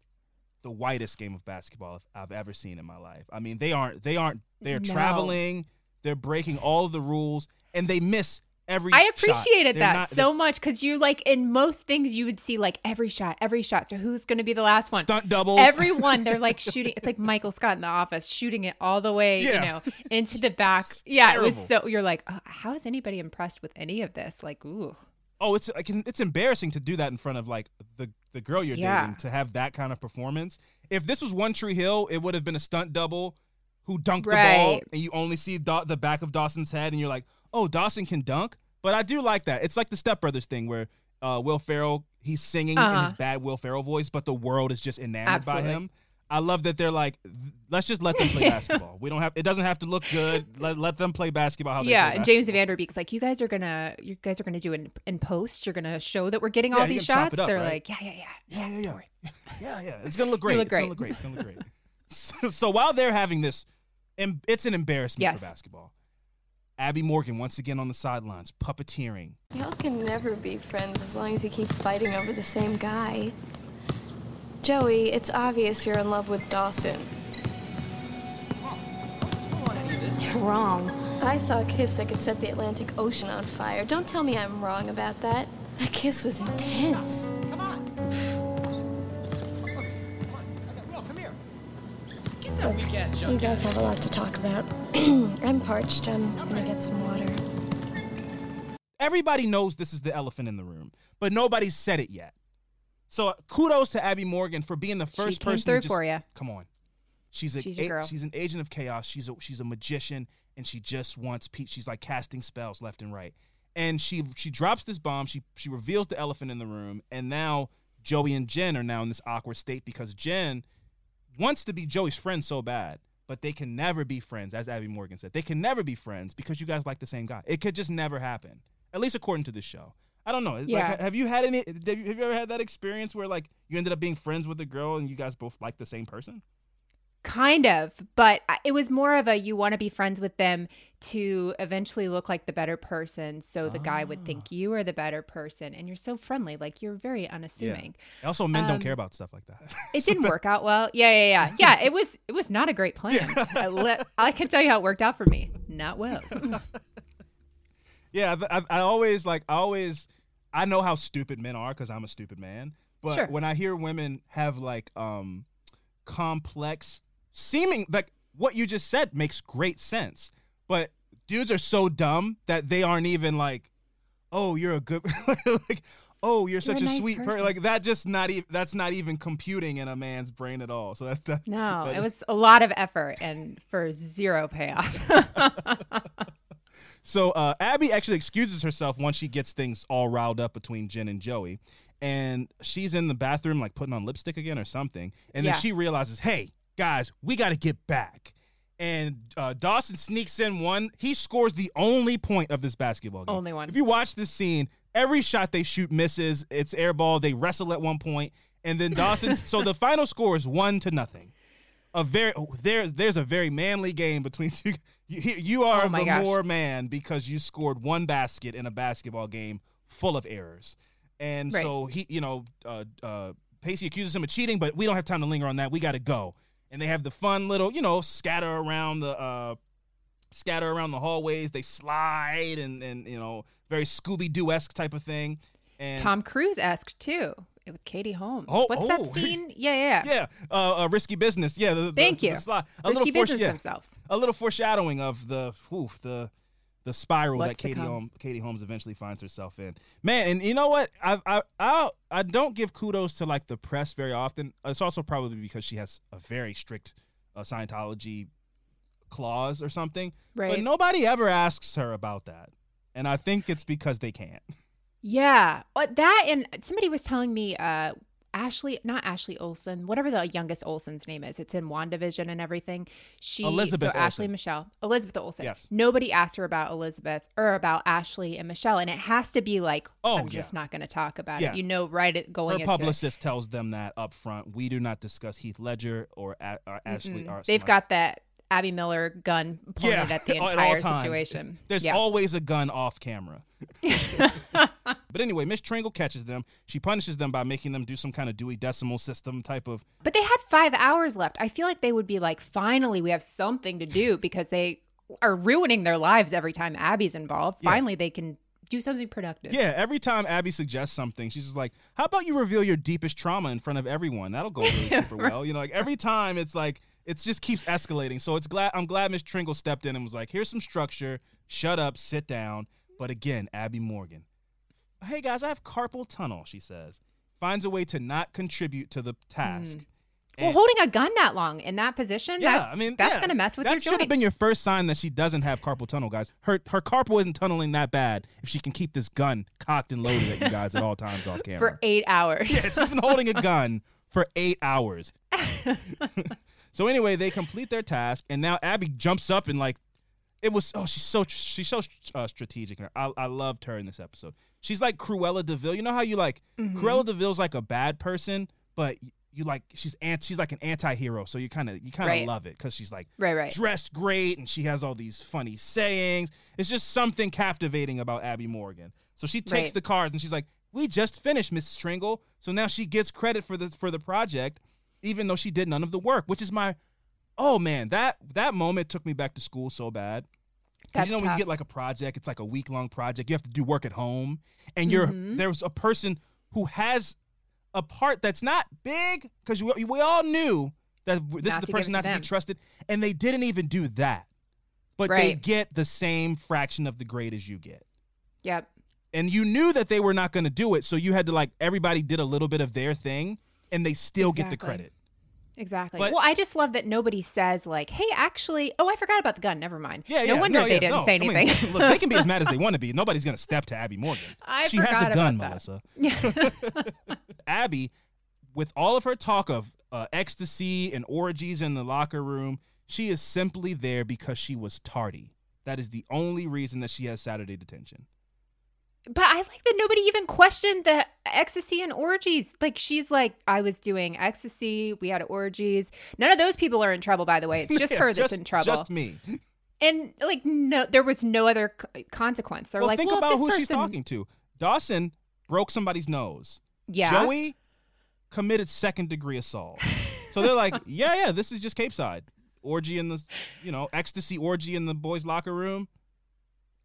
A: the whitest game of basketball I've ever seen in my life. I mean, they aren't they aren't they're
B: No.
A: traveling, they're breaking all of the rules, and they miss every
B: I appreciated that
A: not-
B: so much because you like in most things you would see like every shot, every shot. So who's going to be the last one?
A: Stunt doubles.
B: Everyone, they're like shooting. It's like Michael Scott in The Office, shooting it all the way,
A: Yeah.
B: you know, into the back. yeah, it was so. You're like, oh, how is anybody impressed with any of this? Like, ooh,
A: Oh, it's can, it's embarrassing to do that in front of like the the girl you're
B: Yeah.
A: dating to have that kind of performance. If this was One Tree Hill, it would have been a stunt double who dunked the ball, and you only see Da- the back of Dawson's head, and you're like, oh, Dawson can dunk. But I do like that. It's like the Step Brothers thing where uh, Will Ferrell he's singing in
B: Uh-huh.
A: his bad Will Ferrell voice, but the world is just enamored
B: Absolutely.
A: by him. I love that they're like, let's just let them play basketball. We don't have. It doesn't have to look good. Let, let them play basketball. How they
B: yeah.
A: play
B: And James
A: basketball.
B: Van Der Beek's like, you guys are gonna, you guys are gonna do it in, in post. You're gonna show that we're getting
A: Yeah,
B: all these shots.
A: up,
B: they're
A: right?
B: like, yeah, yeah, yeah,
A: Yeah, yeah, yeah. Yeah, yeah. It's gonna look great.
B: look
A: it's gonna look great. It's gonna look great. so, so while they're having this, em- it's an embarrassment
B: Yes.
A: for basketball. Abby Morgan once again on the sidelines, puppeteering.
J: Y'all can never be friends as long as you keep fighting over the same guy. Joey, it's obvious you're in love with Dawson.
E: You're wrong.
J: I saw a kiss that could set the Atlantic Ocean on fire. Don't tell me I'm wrong about that. That kiss was intense. Come on. Well, come here.
G: Get that weak ass
J: You guys have a lot to talk about. I'm parched. I'm gonna get some water.
A: Everybody knows this is the elephant in the room, but nobody's said it yet. So uh, kudos to Abby Morgan for being the first person.
B: through
A: to just,
B: for ya.
A: Come on, she's a,
B: She's
A: a-
B: girl.
A: she's an agent of chaos. She's a she's a magician, and she just wants pe- she's like casting spells left and right. and she she drops this bomb. She she reveals the elephant in the room, and now Joey and Jen are now in this awkward state because Jen wants to be Joey's friend so bad, but they can never be friends, as Abby Morgan said. They can never be friends because you guys like the same guy. It could just never happen, at least according to this show. I don't know. Like,
B: Yeah.
A: have you had any? Have you, have you ever had that experience where like you ended up being friends with a girl and you guys both like the same person?
B: Kind of, but it was more of a you want to be friends with them to eventually look like the better person, so the guy would
A: Ah.
B: think you are the better person, and you're so friendly, like you're very unassuming.
A: Yeah. Also, men don't
B: Um,
A: care about stuff like that.
B: It didn't work out well. Yeah, yeah, yeah, yeah. It was it was not a great plan. I, let, I can tell you how it worked out for me. Not well.
A: Yeah, I, I, I always like. I always. I know how stupid men are because I'm a stupid man. But
B: Sure.
A: when I hear women have like um complex, seeming like what you just said makes great sense. But dudes are so dumb that they aren't even like, oh, you're a good like. Oh, you're such
B: a
A: a,
B: nice
A: sweet person.
B: person.
A: Like that, just not even that's not even computing in a man's brain at all. So that's that.
B: No,
A: that-
B: it was a lot of effort and for zero payoff.
A: So uh, Abby actually excuses herself once she gets things all riled up between Jen and Joey, and she's in the bathroom like putting on lipstick again or something, and
B: Yeah.
A: then she realizes, hey guys, we got to get back. And uh, Dawson sneaks in one. He scores the only point of this basketball game.
B: Only one.
A: If you watch this scene, every shot they shoot misses. It's airball. They wrestle at one point, and then Dawson. so the final score is one to nothing a very oh, there there's a very manly game between two. You, you are
B: Oh
A: the
B: gosh.
A: more man because you scored one basket in a basketball game full of errors, and
B: Right.
A: so he, you know, uh, uh, Pacey accuses him of cheating, but we don't have time to linger on that. We got to go, and they have the fun little, you know, scatter around the. Uh, Scatter around the hallways, they slide and and you know very Scooby Doo esque type of thing. And
B: Tom Cruise esque too with Katie Holmes.
A: Oh,
B: What's
A: oh.
B: that scene? Yeah, yeah, yeah.
A: yeah, uh, uh, risky business. Yeah, the, the-
B: Thank
A: the
B: you.
A: slide. A
B: Risky
A: little
B: business
A: yeah,
B: themselves.
A: A little foreshadowing of the oof, the the spiral
B: What's
A: that Katie. Holmes, Katie Holmes eventually finds herself in. Man, and you know what? I I I I don't give kudos to like the press very often. It's also probably because she has a very strict uh, Scientology clause or something.
B: Right.
A: But nobody ever asks her about that, and I think it's because they can't.
B: Yeah. But that and somebody was telling me uh Ashley, not Ashley Olsen, whatever the youngest Olsen's name is. It's in WandaVision and everything. She
A: Elizabeth
B: so Ashley Michelle. Elizabeth Olsen.
A: Yes.
B: Nobody asked her about Elizabeth or about Ashley and Michelle. And it has to be like,
A: Oh,
B: I'm
A: yeah.
B: just not gonna talk about
A: Yeah.
B: it. You know, right it going
A: Her
B: into it.
A: publicist tells them that up front. We do not discuss Heath Ledger or, A- or Ashley.
B: Mm-mm. They've got that Abby Miller gun pointed at the
A: at all
B: entire
A: times.
B: situation.
A: There's
B: yeah.
A: always a gun off camera. but anyway, Miss Tringle catches them. She punishes them by making them do some kind of Dewey Decimal System type of.
B: But they had five hours left. I feel like they would be like, finally, we have something to do because they are ruining their lives every time Abby's involved.
A: Yeah.
B: Finally, they can do something productive.
A: Yeah, every time Abby suggests something, she's just like, "How about you reveal your deepest trauma in front of everyone? That'll go really super well." You know, like every time it's like it just keeps escalating. So it's glad I'm glad Miss Tringle stepped in and was like, "Here's some structure. Shut up, sit down." But again, Abby Morgan, "Hey guys, I have carpal tunnel," she says. Finds a way to not contribute to the task.
B: Mm-hmm.
A: Well,
B: holding a gun that long in that position,
A: yeah,
B: that's,
A: I mean
B: that's
A: yeah,
B: going to mess with
A: that
B: your
A: should have been your first sign that she doesn't have carpal tunnel, guys. Her her carpal isn't tunneling that bad if she can keep this gun cocked and loaded at you guys at all times off camera.
B: for eight hours.
A: yeah, she's been holding a gun for eight hours. so anyway, they complete their task, and now Abby jumps up and like, it was oh she's so she's so uh, strategic. I I loved her in this episode. She's like Cruella de Vil. You know how you like
B: Mhm.
A: Cruella de Vil's like a bad person, but you like she's ant she's like an anti-hero so you kind of you kind of
B: Right.
A: love it because she's like
B: Right, right.
A: dressed great and she has all these funny sayings it's just something captivating about abby morgan so she takes
B: Right.
A: the cards and she's like we just finished miss stringle so now she gets credit for the for the project even though she did none of the work which is my oh man that that moment took me back to school so bad.
B: That's
A: you know when you get like a project it's like a week long project you have to do work at home and you're
B: Mhm.
A: there's a person who has a part that's not big because we, we all knew that this
B: Not
A: is the person not
B: to them.
A: be trusted and they didn't even do that but they get the same fraction of the grade as you get
B: Yep.
A: and you knew that they were not going to do it so you had to like everybody did a little bit of their thing and they still get the credit
B: Exactly.
A: But-
B: well, I just love that nobody says like, "Hey, actually, oh, I forgot about the gun. Never mind."
A: Yeah,
B: no
A: yeah.
B: wonder
A: no,
B: they
A: yeah,
B: didn't
A: no.
B: say
A: I mean,
B: anything.
A: look, they can be as mad as they want to be. Nobody's gonna step to Abby Morgan.
B: I
A: she has a gun. Melissa. Abby, with all of her talk of uh, ecstasy and orgies in the locker room, she is simply there because she was tardy. That is the only reason that she has Saturday detention.
B: But I like that nobody even questioned the ecstasy and orgies. Like she's like, I was doing ecstasy. We had orgies. None of those people are in trouble, by the way. It's just
A: Yeah,
B: her that's
A: just-
B: in trouble.
A: Just me.
B: And like, no, there was no other consequence. They're
A: well,
B: like,
A: think
B: well,
A: about who she's talking to. Dawson broke somebody's nose.
B: Yeah.
A: Joey committed second degree assault. so they're like, yeah, yeah, this is just Capeside. Orgy in the, you know, ecstasy orgy in the boys' locker room.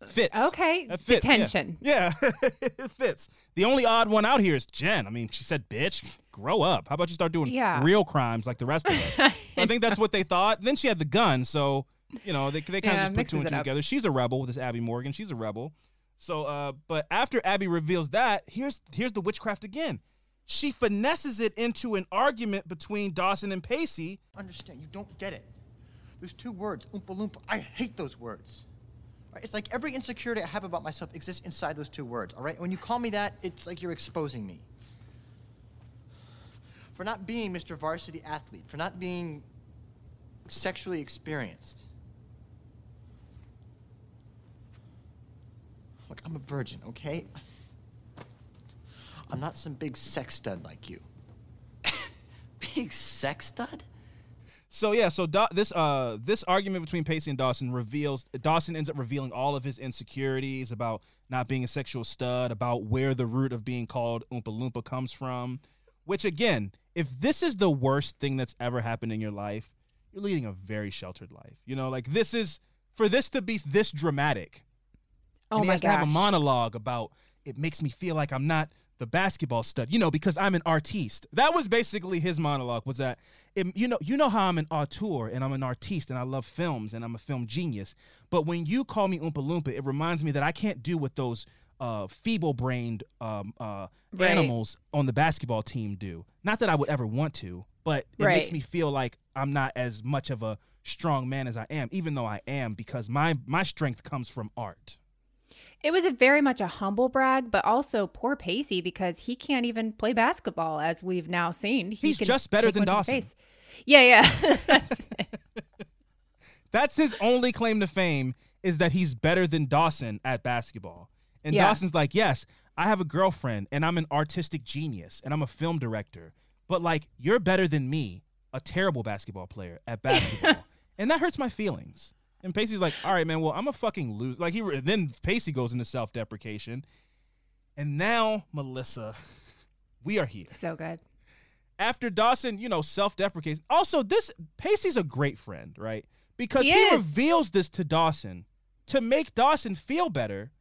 A: Fits.
B: Okay,
A: That fits, yeah.
B: detention.
A: Yeah, it fits. The only odd one out here is Jen. I mean, she said, bitch, grow up. How about you start doing
B: Yeah.
A: real crimes like the rest of us? So I think that's what they thought. Then she had the gun, so, you know, they, they kind of
B: Yeah,
A: just put two and two
B: up.
A: together. She's a rebel with this Abby Morgan. She's a rebel. So, uh, but after Abby reveals that, here's here's the witchcraft again. She finesses it into an argument between Dawson and Pacey.
I: Understand, you don't get it. There's two words, oompa loompa, I hate those words. Right? It's like every insecurity I have about myself exists inside those two words, all right? When you call me that, it's like you're exposing me. For not being Mr. Varsity Athlete, for not being sexually experienced. Look, I'm a virgin, okay? I'm not some big sex stud like you.
D: Big sex stud?
A: So yeah, so Da- this uh this argument between Pacey and Dawson reveals Dawson ends up revealing all of his insecurities about not being a sexual stud, about where the root of being called Oompa Loompa comes from. Which again, if this is the worst thing that's ever happened in your life, you're leading a very sheltered life. You know, like this is for this to be this dramatic.
B: Oh
A: and he
B: my
A: has to have a monologue about it makes me feel like I'm not the basketball stud, you know, because I'm an artiste. That was basically his monologue. Was that it, you know you know how I'm an auteur and I'm an artiste and I love films and I'm a film genius. But when you call me Oompa Loompa, it reminds me that I can't do what those uh, feeble-brained um, uh,
B: Right.
A: animals on the basketball team do. Not that I would ever want to, but it makes me feel like I'm not as much of a strong man as I am, even though I am, because my my strength comes from art.
B: It was a very much a humble brag, but also poor Pacey because he can't even play basketball, as we've now seen. He
A: He's just better than
B: one to the
A: Dawson.
B: Yeah, yeah.
A: That's his only claim to fame is that he's better than Dawson at basketball. And
B: Yeah.
A: Dawson's like, yes, I have a girlfriend and I'm an artistic genius and I'm a film director. But like, you're better than me, a terrible basketball player at basketball. and that hurts my feelings. And Pacey's like, all right, man, well, I'm a fucking lose. Like, he, then Pacey goes into self deprecation. And now, Melissa, we are here
B: so good.
A: after Dawson, you know, self deprecates. Also, this Pacey's a great friend, right? Because
B: He
A: he, reveals this to Dawson to make Dawson feel better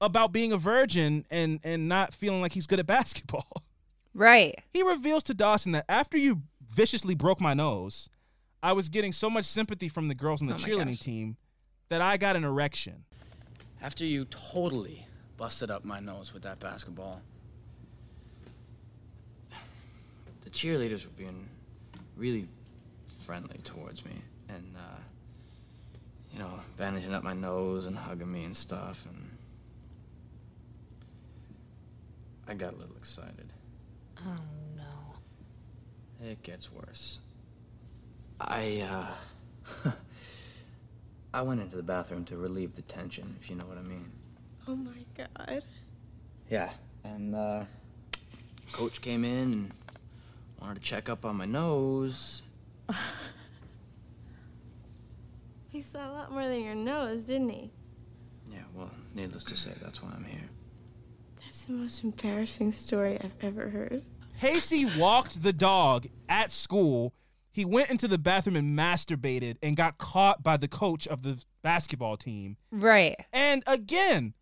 A: about being a virgin and and not feeling like he's good at basketball.
B: Right.
A: he reveals to Dawson that after you viciously broke my nose, I was getting so much sympathy from the girls on the
B: Oh
A: cheerleading team that I got an erection.
K: After you totally busted up my nose with that basketball.
D: The cheerleaders were being really friendly towards me, and uh, you know, bandaging up my nose and hugging me and stuff, and I got a little excited.
E: Oh no.
D: It gets worse. I uh, I went into the bathroom to relieve the tension, if you know what I mean.
J: Oh my god.
D: Yeah, and uh, coach came in and wanted to check up on my nose.
J: He saw a lot more than your nose, didn't he?
D: Yeah, well, needless to say, that's why I'm here.
J: That's the most embarrassing story I've ever heard.
A: Pacey walked the dog at school. He went into the bathroom and masturbated and got caught by the coach of the basketball team.
B: Right.
A: And again,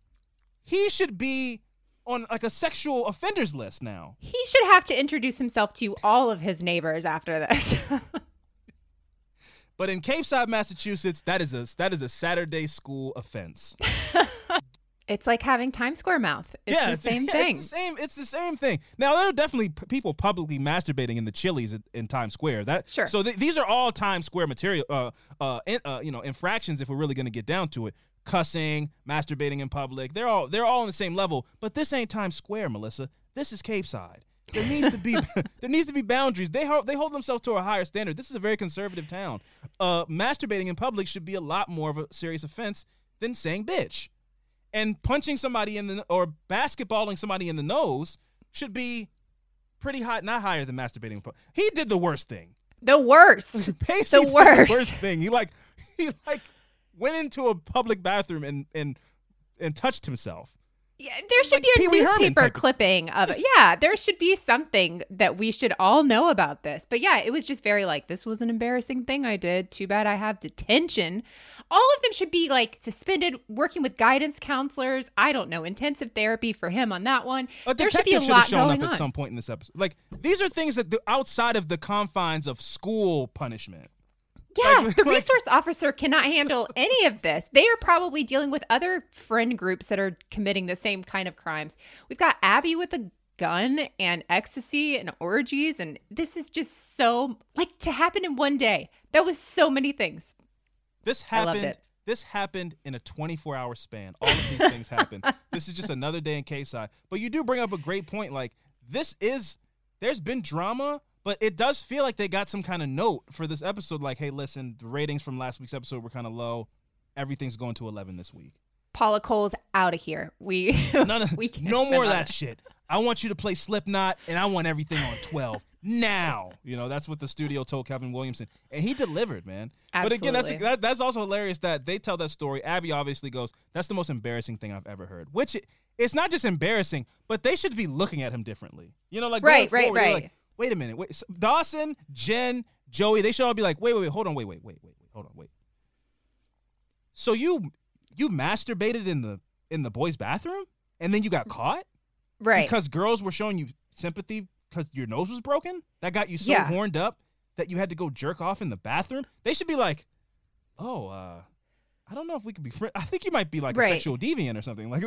A: he should be on like a sexual offenders list now.
B: He should have to introduce himself to all of his neighbors after this.
A: But in Capeside, Massachusetts, that is a that is a Saturday school offense.
B: It's like having Times Square mouth. It's
A: yeah,
B: the same
A: yeah,
B: thing.
A: It's the same. It's the same thing. Now there are definitely p- people publicly masturbating in the Chili's in, in Times Square. That
B: Sure.
A: So th- these are all Times Square material. Uh, uh, in, uh, you know, infractions if we're really going to get down to it. Cussing, masturbating in public. They're all they're all on the same level. But this ain't Times Square, Melissa. This is Capeside. There needs to be there needs to be boundaries. They hold they hold themselves to a higher standard. This is a very conservative town. Uh, masturbating in public should be a lot more of a serious offense than saying bitch and punching somebody in the or basketballing somebody in the nose should be pretty hot, not higher than masturbating. He did the worst thing.
B: The worst.
A: Pacey
B: the worst.
A: the worst thing. He like he like went into a public bathroom and and and touched himself.
B: Yeah, there should
A: Like
B: be a
A: Pee Wee
B: newspaper clipping of it. Yeah, there should be something that we should all know about this. But yeah, it was just very like, this was an embarrassing thing I did. Too bad I have detention. All of them should be like suspended, working with guidance counselors. I don't know, intensive therapy for him on that one. There should be a
A: should have
B: lot
A: shown
B: going
A: up
B: on.
A: at some point in this episode. Like these are things that the, outside of the confines of school punishment.
B: Yeah,
A: Like-
B: the
A: like-
B: resource officer cannot handle any of this. They are probably dealing with other friend groups that are committing the same kind of crimes. We've got Abby with a gun and ecstasy and orgies, and this is just so like to happen in one day. That was so many things.
A: This happened. This happened in a 24 hour span. All of these things happened. This is just another day in Capeside. But you do bring up a great point. Like this is there's been drama, but it does feel like they got some kind of note for this episode. Like, hey, listen, the ratings from last week's episode were kind of low. Everything's going to 11 this week.
B: Paula Cole's out of here. We
A: None of,
B: we
A: no more of that shit. I want you to play Slipknot, and I want everything on 12 now. You know, that's what the studio told Kevin Williamson, and he delivered, man. But again, that's that, that's also hilarious that they tell that story. Abby obviously goes, "That's the most embarrassing thing I've ever heard." Which it, it's not just embarrassing, but they should be looking at him differently. You know, like
B: Right, right,
A: forward, they're
B: right.
A: Like, wait a minute, wait. So Dawson, Jen, Joey, they should all be like, wait, wait, wait, hold on, wait, wait, wait, wait, wait, hold on, wait. So you you masturbated in the in the boys' bathroom, and then you got caught,
B: Right.
A: Because girls were showing you sympathy because your nose was broken. That got you so
B: Yeah.
A: horned up that you had to go jerk off in the bathroom. They should be like, oh, uh, I don't know if we could be friends. I think you might be like a sexual deviant or something. Like,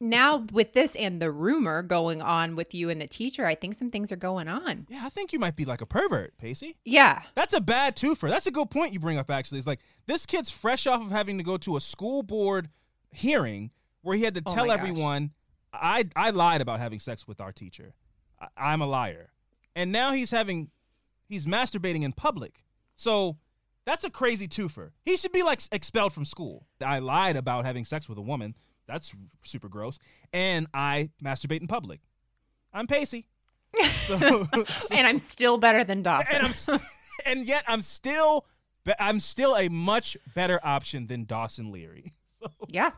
B: now with this and the rumor going on with you and the teacher, I think some things are going on.
A: yeah, I think you might be like a pervert, Pacey.
B: Yeah.
A: That's a bad twofer. That's a good point you bring up, actually. It's like this kid's fresh off of having to go to a school board hearing where he had to
B: Oh
A: tell everyone, I, I lied about having sex with our teacher. I, I'm a liar. And now he's having, he's masturbating in public. So that's a crazy twofer. He should be like expelled from school. I lied about having sex with a woman. That's super gross. And I masturbate in public. I'm Pacey. So,
B: and I'm still better than Dawson.
A: and I'm st- and yet I'm still I'm still a much better option than Dawson Leary. So,
B: yeah.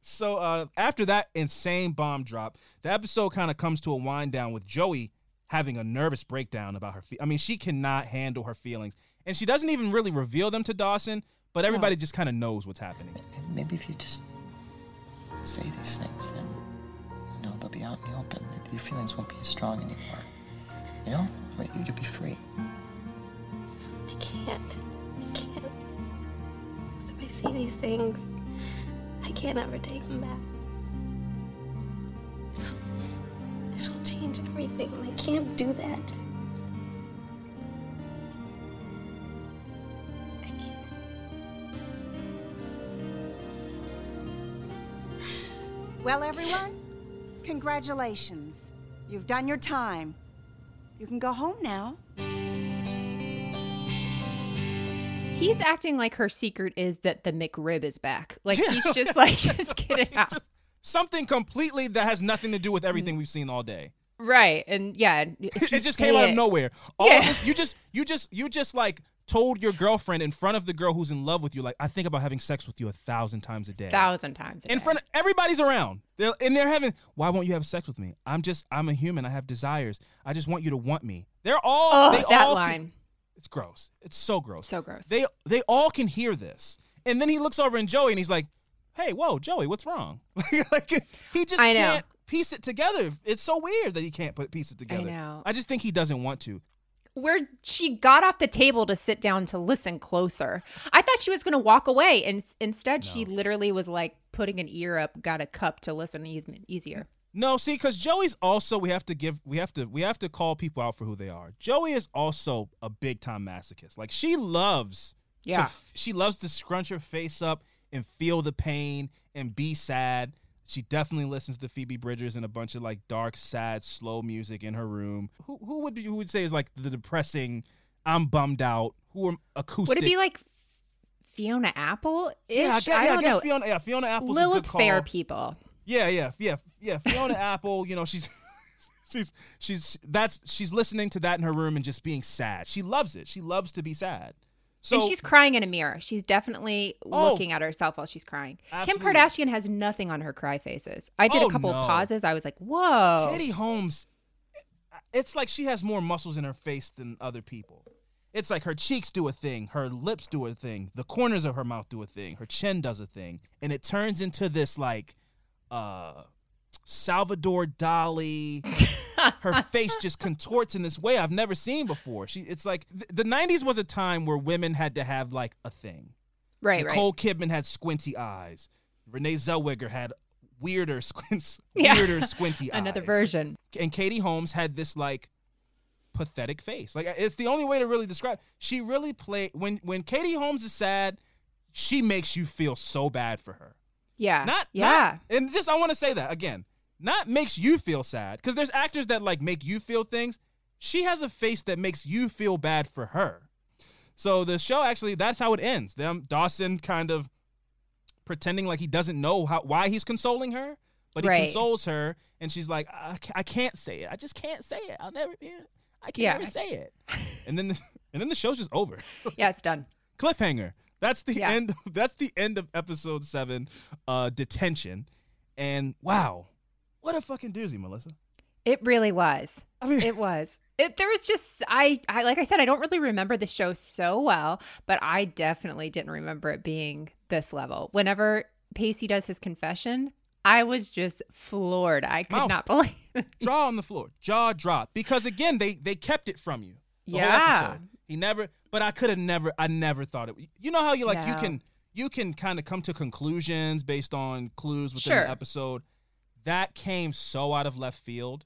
A: So uh, after that insane bomb drop, the episode kind of comes to a wind down with Joey having a nervous breakdown about her. Fe- I mean, she cannot handle her feelings, and she doesn't even really reveal them to Dawson. But everybody just kind of knows what's happening.
L: Maybe if you just say these things, then you know they'll be out in the open. Your feelings won't be as strong anymore. You know, I mean, you'll be free.
C: I can't. I can't. 'Cause if I say these things, I can't ever take them back. It'll, it'll change everything, and I can't do that.
M: Well, everyone, congratulations. You've done your time. You can go home now.
B: He's acting like her secret is that the McRib is back. Like he's just like, just get it out.
A: Something completely that has nothing to do with everything mm. we've seen all day.
B: Right. And yeah,
A: it just came out of nowhere. All
B: Yeah.
A: this, you just, you just, you just like told your girlfriend in front of the girl who's in love with you, like, I think about having sex with you a thousand times a day.
B: Thousand times. a
A: in
B: day.
A: front of everybody's around. They're and they're having. Why won't you have sex with me? I'm just. I'm a human. I have desires. I just want you to want me. They're all.
B: Oh,
A: they
B: that
A: all
B: line.
A: It's gross. It's so gross.
B: So gross.
A: They they all can hear this, and then he looks over at Joey and he's like, "Hey, whoa, Joey, what's wrong?" like he just
B: I know.
A: can't piece it together. It's so weird that he can't put piece it together.
B: know.
A: I just think he doesn't want to.
B: where she got off the table to sit down to listen closer. I thought she was going to walk away, and instead she literally was like putting an ear up got a cup to listen easier.
A: No, see, because Joey's also we have to give we have to we have to call people out for who they are. Joey is also a big time masochist. Like she loves,
B: Yeah.
A: f- she loves to scrunch her face up and feel the pain and be sad. She definitely listens to Phoebe Bridgers and a bunch of like dark, sad, slow music in her room. Who who would be who would say is like the depressing? I'm bummed out. Who are acoustic?
B: Would it be like Fiona Apple?
A: Yeah, I guess,
B: I don't know.
A: Fiona. Yeah, Fiona Apple's a
B: Lilith
A: good call.
B: Fair people.
A: Yeah, yeah, yeah, yeah. Fiona Apple, you know, she's she's she's that's she's listening to that in her room and just being sad. She loves it. She loves to be sad. So
B: and she's crying in a mirror. She's definitely
A: Oh.
B: looking at herself while she's crying.
A: Absolutely.
B: Kim Kardashian has nothing on her cry faces. I did
A: Oh,
B: a couple
A: no.
B: of pauses. I was like, whoa.
A: Katie Holmes, it's like she has more muscles in her face than other people. It's like her cheeks do a thing, her lips do a thing, the corners of her mouth do a thing, her chin does a thing, and it turns into this like uh Salvador Dali. her face just contorts in this way I've never seen before. She it's like th- the 90s was a time where women had to have like a thing.
B: Right,
A: Nicole Kidman had squinty eyes. Renee Zellweger had weirder squints,
B: Yeah.
A: weirder squinty eyes.
B: Another version.
A: And Katie Holmes had this like pathetic face. Like it's the only way to really describe. She really played when when Katie Holmes is sad, she makes you feel so bad for her.
B: Yeah.
A: Not
B: yeah.
A: not- and just I want to say that again. Not makes you feel sad because there's actors that like make you feel things. She has a face that makes you feel bad for her. So the show actually that's how it ends. Them Dawson kind of pretending like he doesn't know how why he's consoling her, but he
B: Right.
A: consoles her, and she's like, I, I can't say it. I just can't say it. I'll never. Yeah, I can
B: Yeah.
A: never say it. And then the, and then the show's just over.
B: yeah, it's done.
A: Cliffhanger. That's the
B: Yeah.
A: end. That's the end of episode seven. Uh, detention, and wow, what a fucking doozy, Melissa.
B: It really was.
A: I mean,
B: it was. It, there was just I, I like I said I don't really remember the show so well, but I definitely didn't remember it being this level. Whenever Pacey does his confession, I was just floored. I could
A: Mouth.
B: not believe. It.
A: jaw on the floor, jaw drop. Because again, they they kept it from you. The whole
B: Yeah.
A: episode. He never. But I could have never. I never thought it. You know how you like you can you can kind of come to conclusions based on clues within
B: Sure.
A: the episode. That came so out of left field.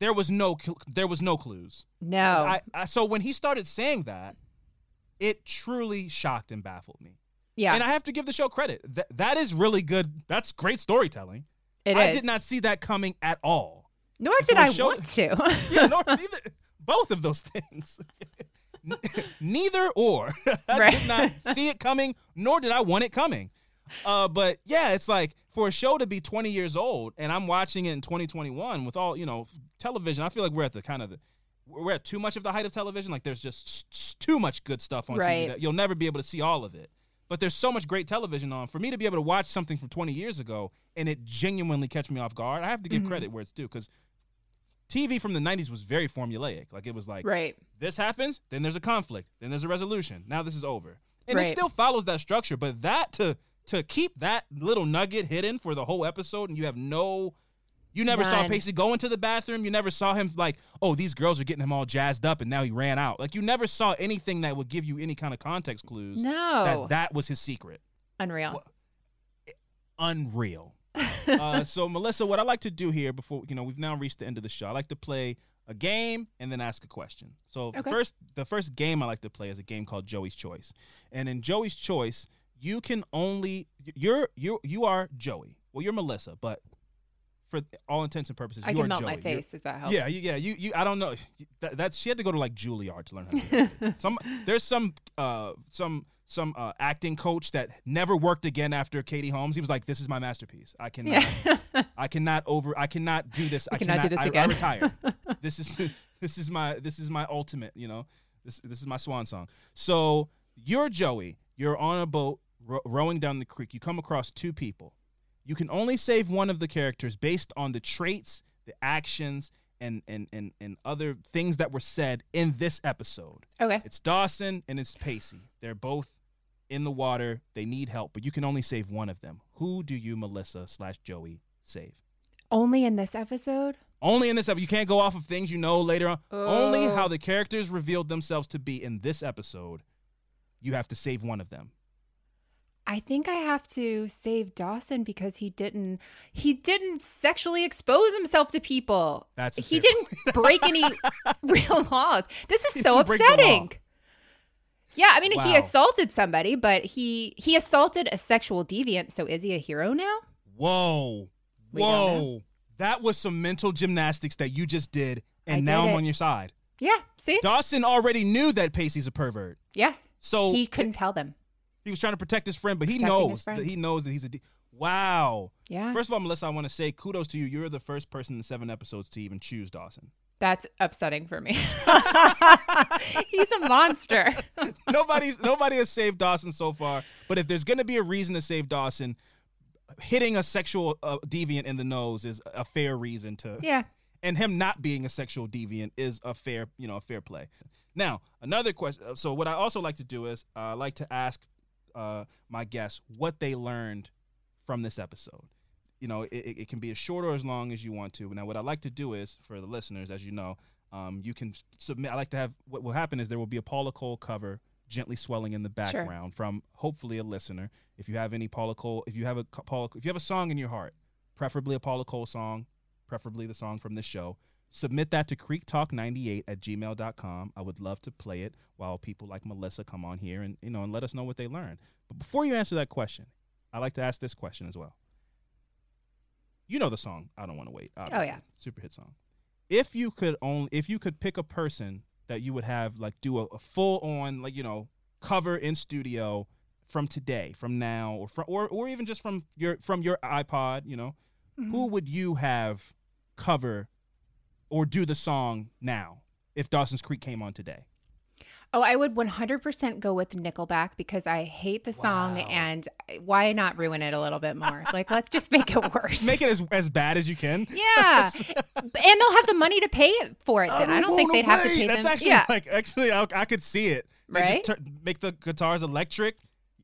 A: There was no there was no clues.
B: No.
A: I, I so when he started saying that, it truly shocked and baffled me.
B: Yeah.
A: And I have to give the show credit. That that is really good. That's great storytelling.
B: It
A: I
B: is.
A: did not see that coming at all.
B: Nor did I
A: show-
B: want to.
A: yeah, nor, neither, both of those things. Neither or. I
B: Right.
A: did not see it coming, nor did I want it coming. Uh, but yeah, it's like for a show to be 20 years old, and I'm watching it in 2021 with all you know television. I feel like we're at the kind of the we're at too much of the height of television. Like there's just too much good stuff on
B: Right.
A: TV that you'll never be able to see all of it. But there's so much great television on. For me to be able to watch something from 20 years ago and it genuinely catch me off guard, I have to give
B: Mhm.
A: credit where it's due because TV from the 90s was very formulaic. Like it was like,
B: Right.
A: this happens, then there's a conflict, then there's a resolution. Now this is over. And it still follows that structure, but that to to keep that little nugget hidden for the whole episode and you have no you never saw Pacey go into the bathroom. You never saw him like, oh, these girls are getting him all jazzed up, and now he ran out. Like you never saw anything that would give you any kind of context clues.
B: No.
A: that that was his secret.
B: Unreal.
A: Unreal. Uh, so Melissa, what I like to do here before you know we've now reached the end of the show, I like to play a game and then ask a question. So the first the first game I like to play is a game called Joey's Choice, and in Joey's Choice, you can only you're you you are Joey. Well, you're Melissa, but for all intents and purposes,
B: I
A: you
B: can melt my
A: Joey. You're-
B: face if that helps.
A: Yeah, you, yeah, you, you. I don't know. That, that's she had to go to like Juilliard to learn how to do it. some there's some uh some some uh, acting coach that never worked again after Katie Holmes. He was like, "This is my masterpiece. I cannot, I cannot over, I cannot do this. I
B: cannot
A: cannot
B: do this
A: I, I retire. this is this is my this is my ultimate. You know, this this is my swan song. So you're Joey. You're on a boat ro- rowing down the creek. You come across two people. You can only save one of the characters based on the traits, the actions, and and and and other things that were said in this episode.
B: Okay.
A: It's Dawson and it's Pacey. They're both in the water. They need help, but you can only save one of them. Who do you, Melissa slash Joey, save?
B: Only in this episode?
A: Only in this episode. You can't go off of things you know later on. Only
B: Oh.
A: how the characters revealed themselves to be in this episode. You have to save one of them.
B: I think I have to save Dawson because he didn't he didn't sexually expose himself to people.
A: That's
B: he didn't break any real laws. This is
A: He
B: so
A: didn't break the law.
B: upsetting. Yeah, I mean he assaulted somebody, but he he assaulted a sexual deviant. So is he a hero now?
A: Whoa.
B: We
A: Whoa. That was some mental gymnastics that you just did, and
B: I
A: now
B: did
A: I'm
B: it.
A: on your side.
B: Yeah. See.
A: Dawson already knew that Pacey's a pervert.
B: Yeah.
A: So
B: he couldn't tell them.
A: He was trying to protect his friend, but he
B: Protecting his
A: knows
B: friend.
A: that he knows that he's a. D- wow.
B: Yeah.
A: First of all, Melissa, I want to say kudos to you. You're the first person in seven episodes to even choose Dawson.
B: That's upsetting for me. He's a monster.
A: Nobody's nobody has saved Dawson so far. But if there's gonna be a reason to save Dawson, hitting a sexual uh, deviant in the nose is a fair reason to.
B: Yeah.
A: And him not being a sexual deviant is a fair, you know, a fair play. Now, another question. So, what I also like to do is uh, I like to ask uh, my guests what they learned from this episode. You know, it, it can be as short or as long as you want to. Now, what I like to do is for the listeners, as you know, um, you can submit. I like to have what will happen is there will be a Paula Cole cover gently swelling in the
B: Sure.
A: background from hopefully a listener. If you have any Paula Cole, if you have a Paula, if you have a song in your heart, preferably a Paula Cole song, preferably the song from this show, submit that to creektalk98 at gmail.com. I would love to play it while people like Melissa come on here and you know and let us know what they learned. But before you answer that question, I like to ask this question as well. You know the song "I Don't Want to Wait." Oh, obviously.
B: yeah.
A: super hit song. If you could only, if you could pick a person that you would have like do a, a full on like you know cover in studio from today, from now, or from or or even just from your from your iPod, you know, mm-hmm. who would you have cover or do the song now if Dawson's Creek came on today?
B: Oh, I would 100% go with Nickelback because I hate the song and why not ruin it a little bit more? like, let's just make it worse.
A: Make it as as bad as you can.
B: yeah. and they'll have the money to pay it for it. Then. I don't think they'd have to pay
A: That's
B: them.
A: actually
B: yeah.
A: like actually I, I could see it. They
B: Right?
A: Just tur- make the guitars electric.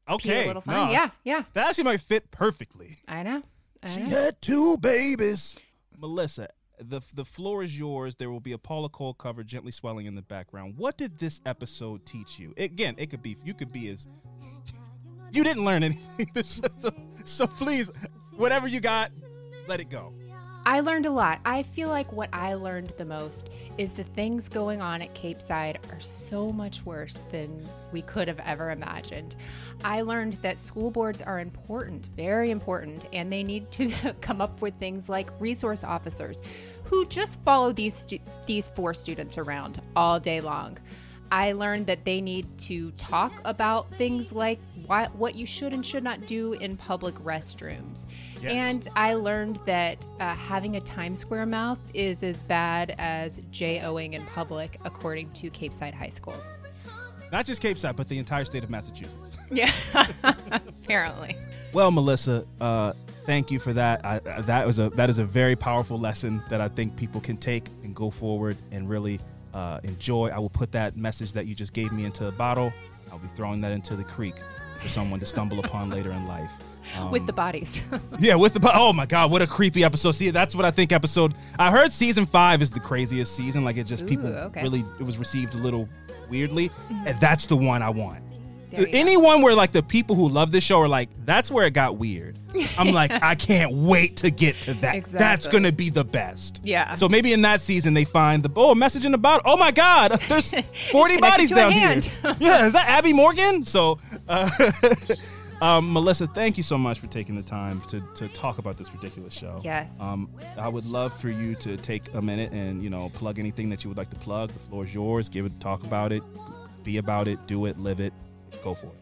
A: Okay,
B: little fun.
A: no.
B: Yeah, yeah.
A: That actually might fit perfectly.
B: I know. I
A: She had two babies. Melissa, the the floor is yours. There will be a Paula Cole cover gently swelling in the background. What did this episode teach you? Again, it could be you could be as you didn't learn anything. so, so please, whatever you got, let it go.
B: I learned a lot. I feel like what I learned the most is the things going on at Capeside are so much worse than we could have ever imagined. I learned that school boards are important, very important, and they need to come up with things like resource officers who just follow these stu- these four students around all day long. I learned that they need to talk about things like what, what you should and should not do in public restrooms.
N: Yes.
B: And I learned that uh, having a Times Square mouth is as bad as J-Oing in public, according to Capeside High School.
A: Not just Capeside, but the entire state of Massachusetts.
B: Yeah, apparently.
A: Well, Melissa, uh, thank you for that. I, that was a that is a very powerful lesson that I think people can take and go forward and really uh, enjoy. I will put that message that you just gave me into a bottle. I'll be throwing that into the creek for someone to stumble upon later in life.
B: with
A: Um,
B: the bodies.
A: yeah, with the bo- oh my god, what a creepy episode. See, that's what I think episode. I heard season five is the craziest season. Like it just people
B: okay.
A: really it was received a little weirdly, and that's the one I want.
B: Go.
A: Anyone where like the people who love this show are like, that's where it got weird. I'm like, I can't wait to get to that. That's gonna be the best.
B: Yeah.
A: So maybe in that season they find the oh message in the bottle. Oh my God, there's 40 bodies down here. yeah, is that Abby Morgan? So, uh, um, Melissa, thank you so much for taking the time to to talk about this ridiculous show.
B: Yes.
A: Um, I would love for you to take a minute and you know plug anything that you would like to plug. The floor is yours. Give it, talk about it, be about it, do it, live it. Go for it.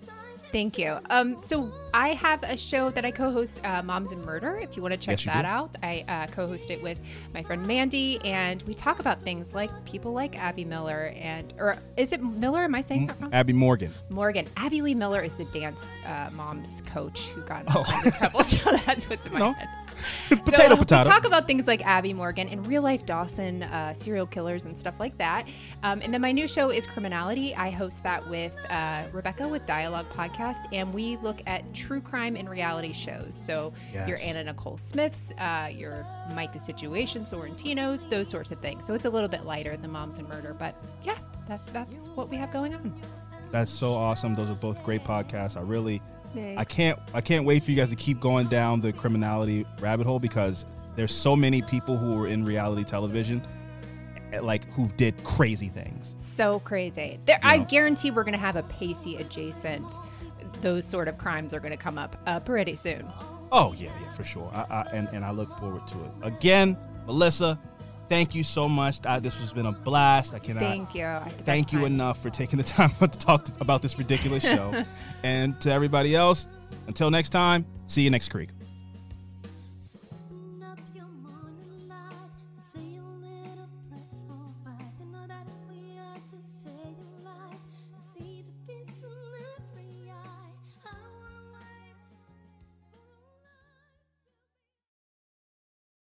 B: Thank you. Um, so I have a show that I co-host, uh, Moms and Murder. If you want to check
A: Yes,
B: that
A: do.
B: out, I uh, co-host it with my friend Mandy, and we talk about things like people like Abby Miller and, or is it Miller? Am I saying that wrong?
A: Abby Morgan.
B: Morgan. Abby Lee Miller is the dance uh, mom's coach who got in
A: Oh.
B: trouble. So that's what's in my
A: No.
B: head.
A: Potato,
B: so
A: potato.
B: We talk about things like Abby Morgan and real life Dawson uh, serial killers and stuff like that. Um, and then my new show is Criminality. I host that with uh, Rebecca with Dialogue Podcast, and we look at true crime and reality shows. So your
N: Yes.
B: Anna Nicole Smiths, uh, your Mike the Situation, Sorrentinos, those sorts of things. So it's a little bit lighter than Moms and Murder, but yeah, that, that's what we have going on.
A: That's so awesome. Those are both great podcasts. I really
B: Thanks.
A: I can't I can't wait for you guys to keep going down the criminality rabbit hole because there's so many people who were in reality television eh, like who did crazy things.
B: So crazy. There, I
A: Yeah.
B: guarantee we're going to have a Pacey adjacent. Those sort of crimes are going to come up uh, pretty soon.
A: Oh yeah, yeah, for sure. I, I, and and I look forward to it. Again, Melissa, thank you so much. Uh, this has been a blast. I cannot
B: Thank you.
A: Thank you
B: fine.
A: enough for taking the time to talk to, about this ridiculous show. and to everybody else, until next time, see you next creek.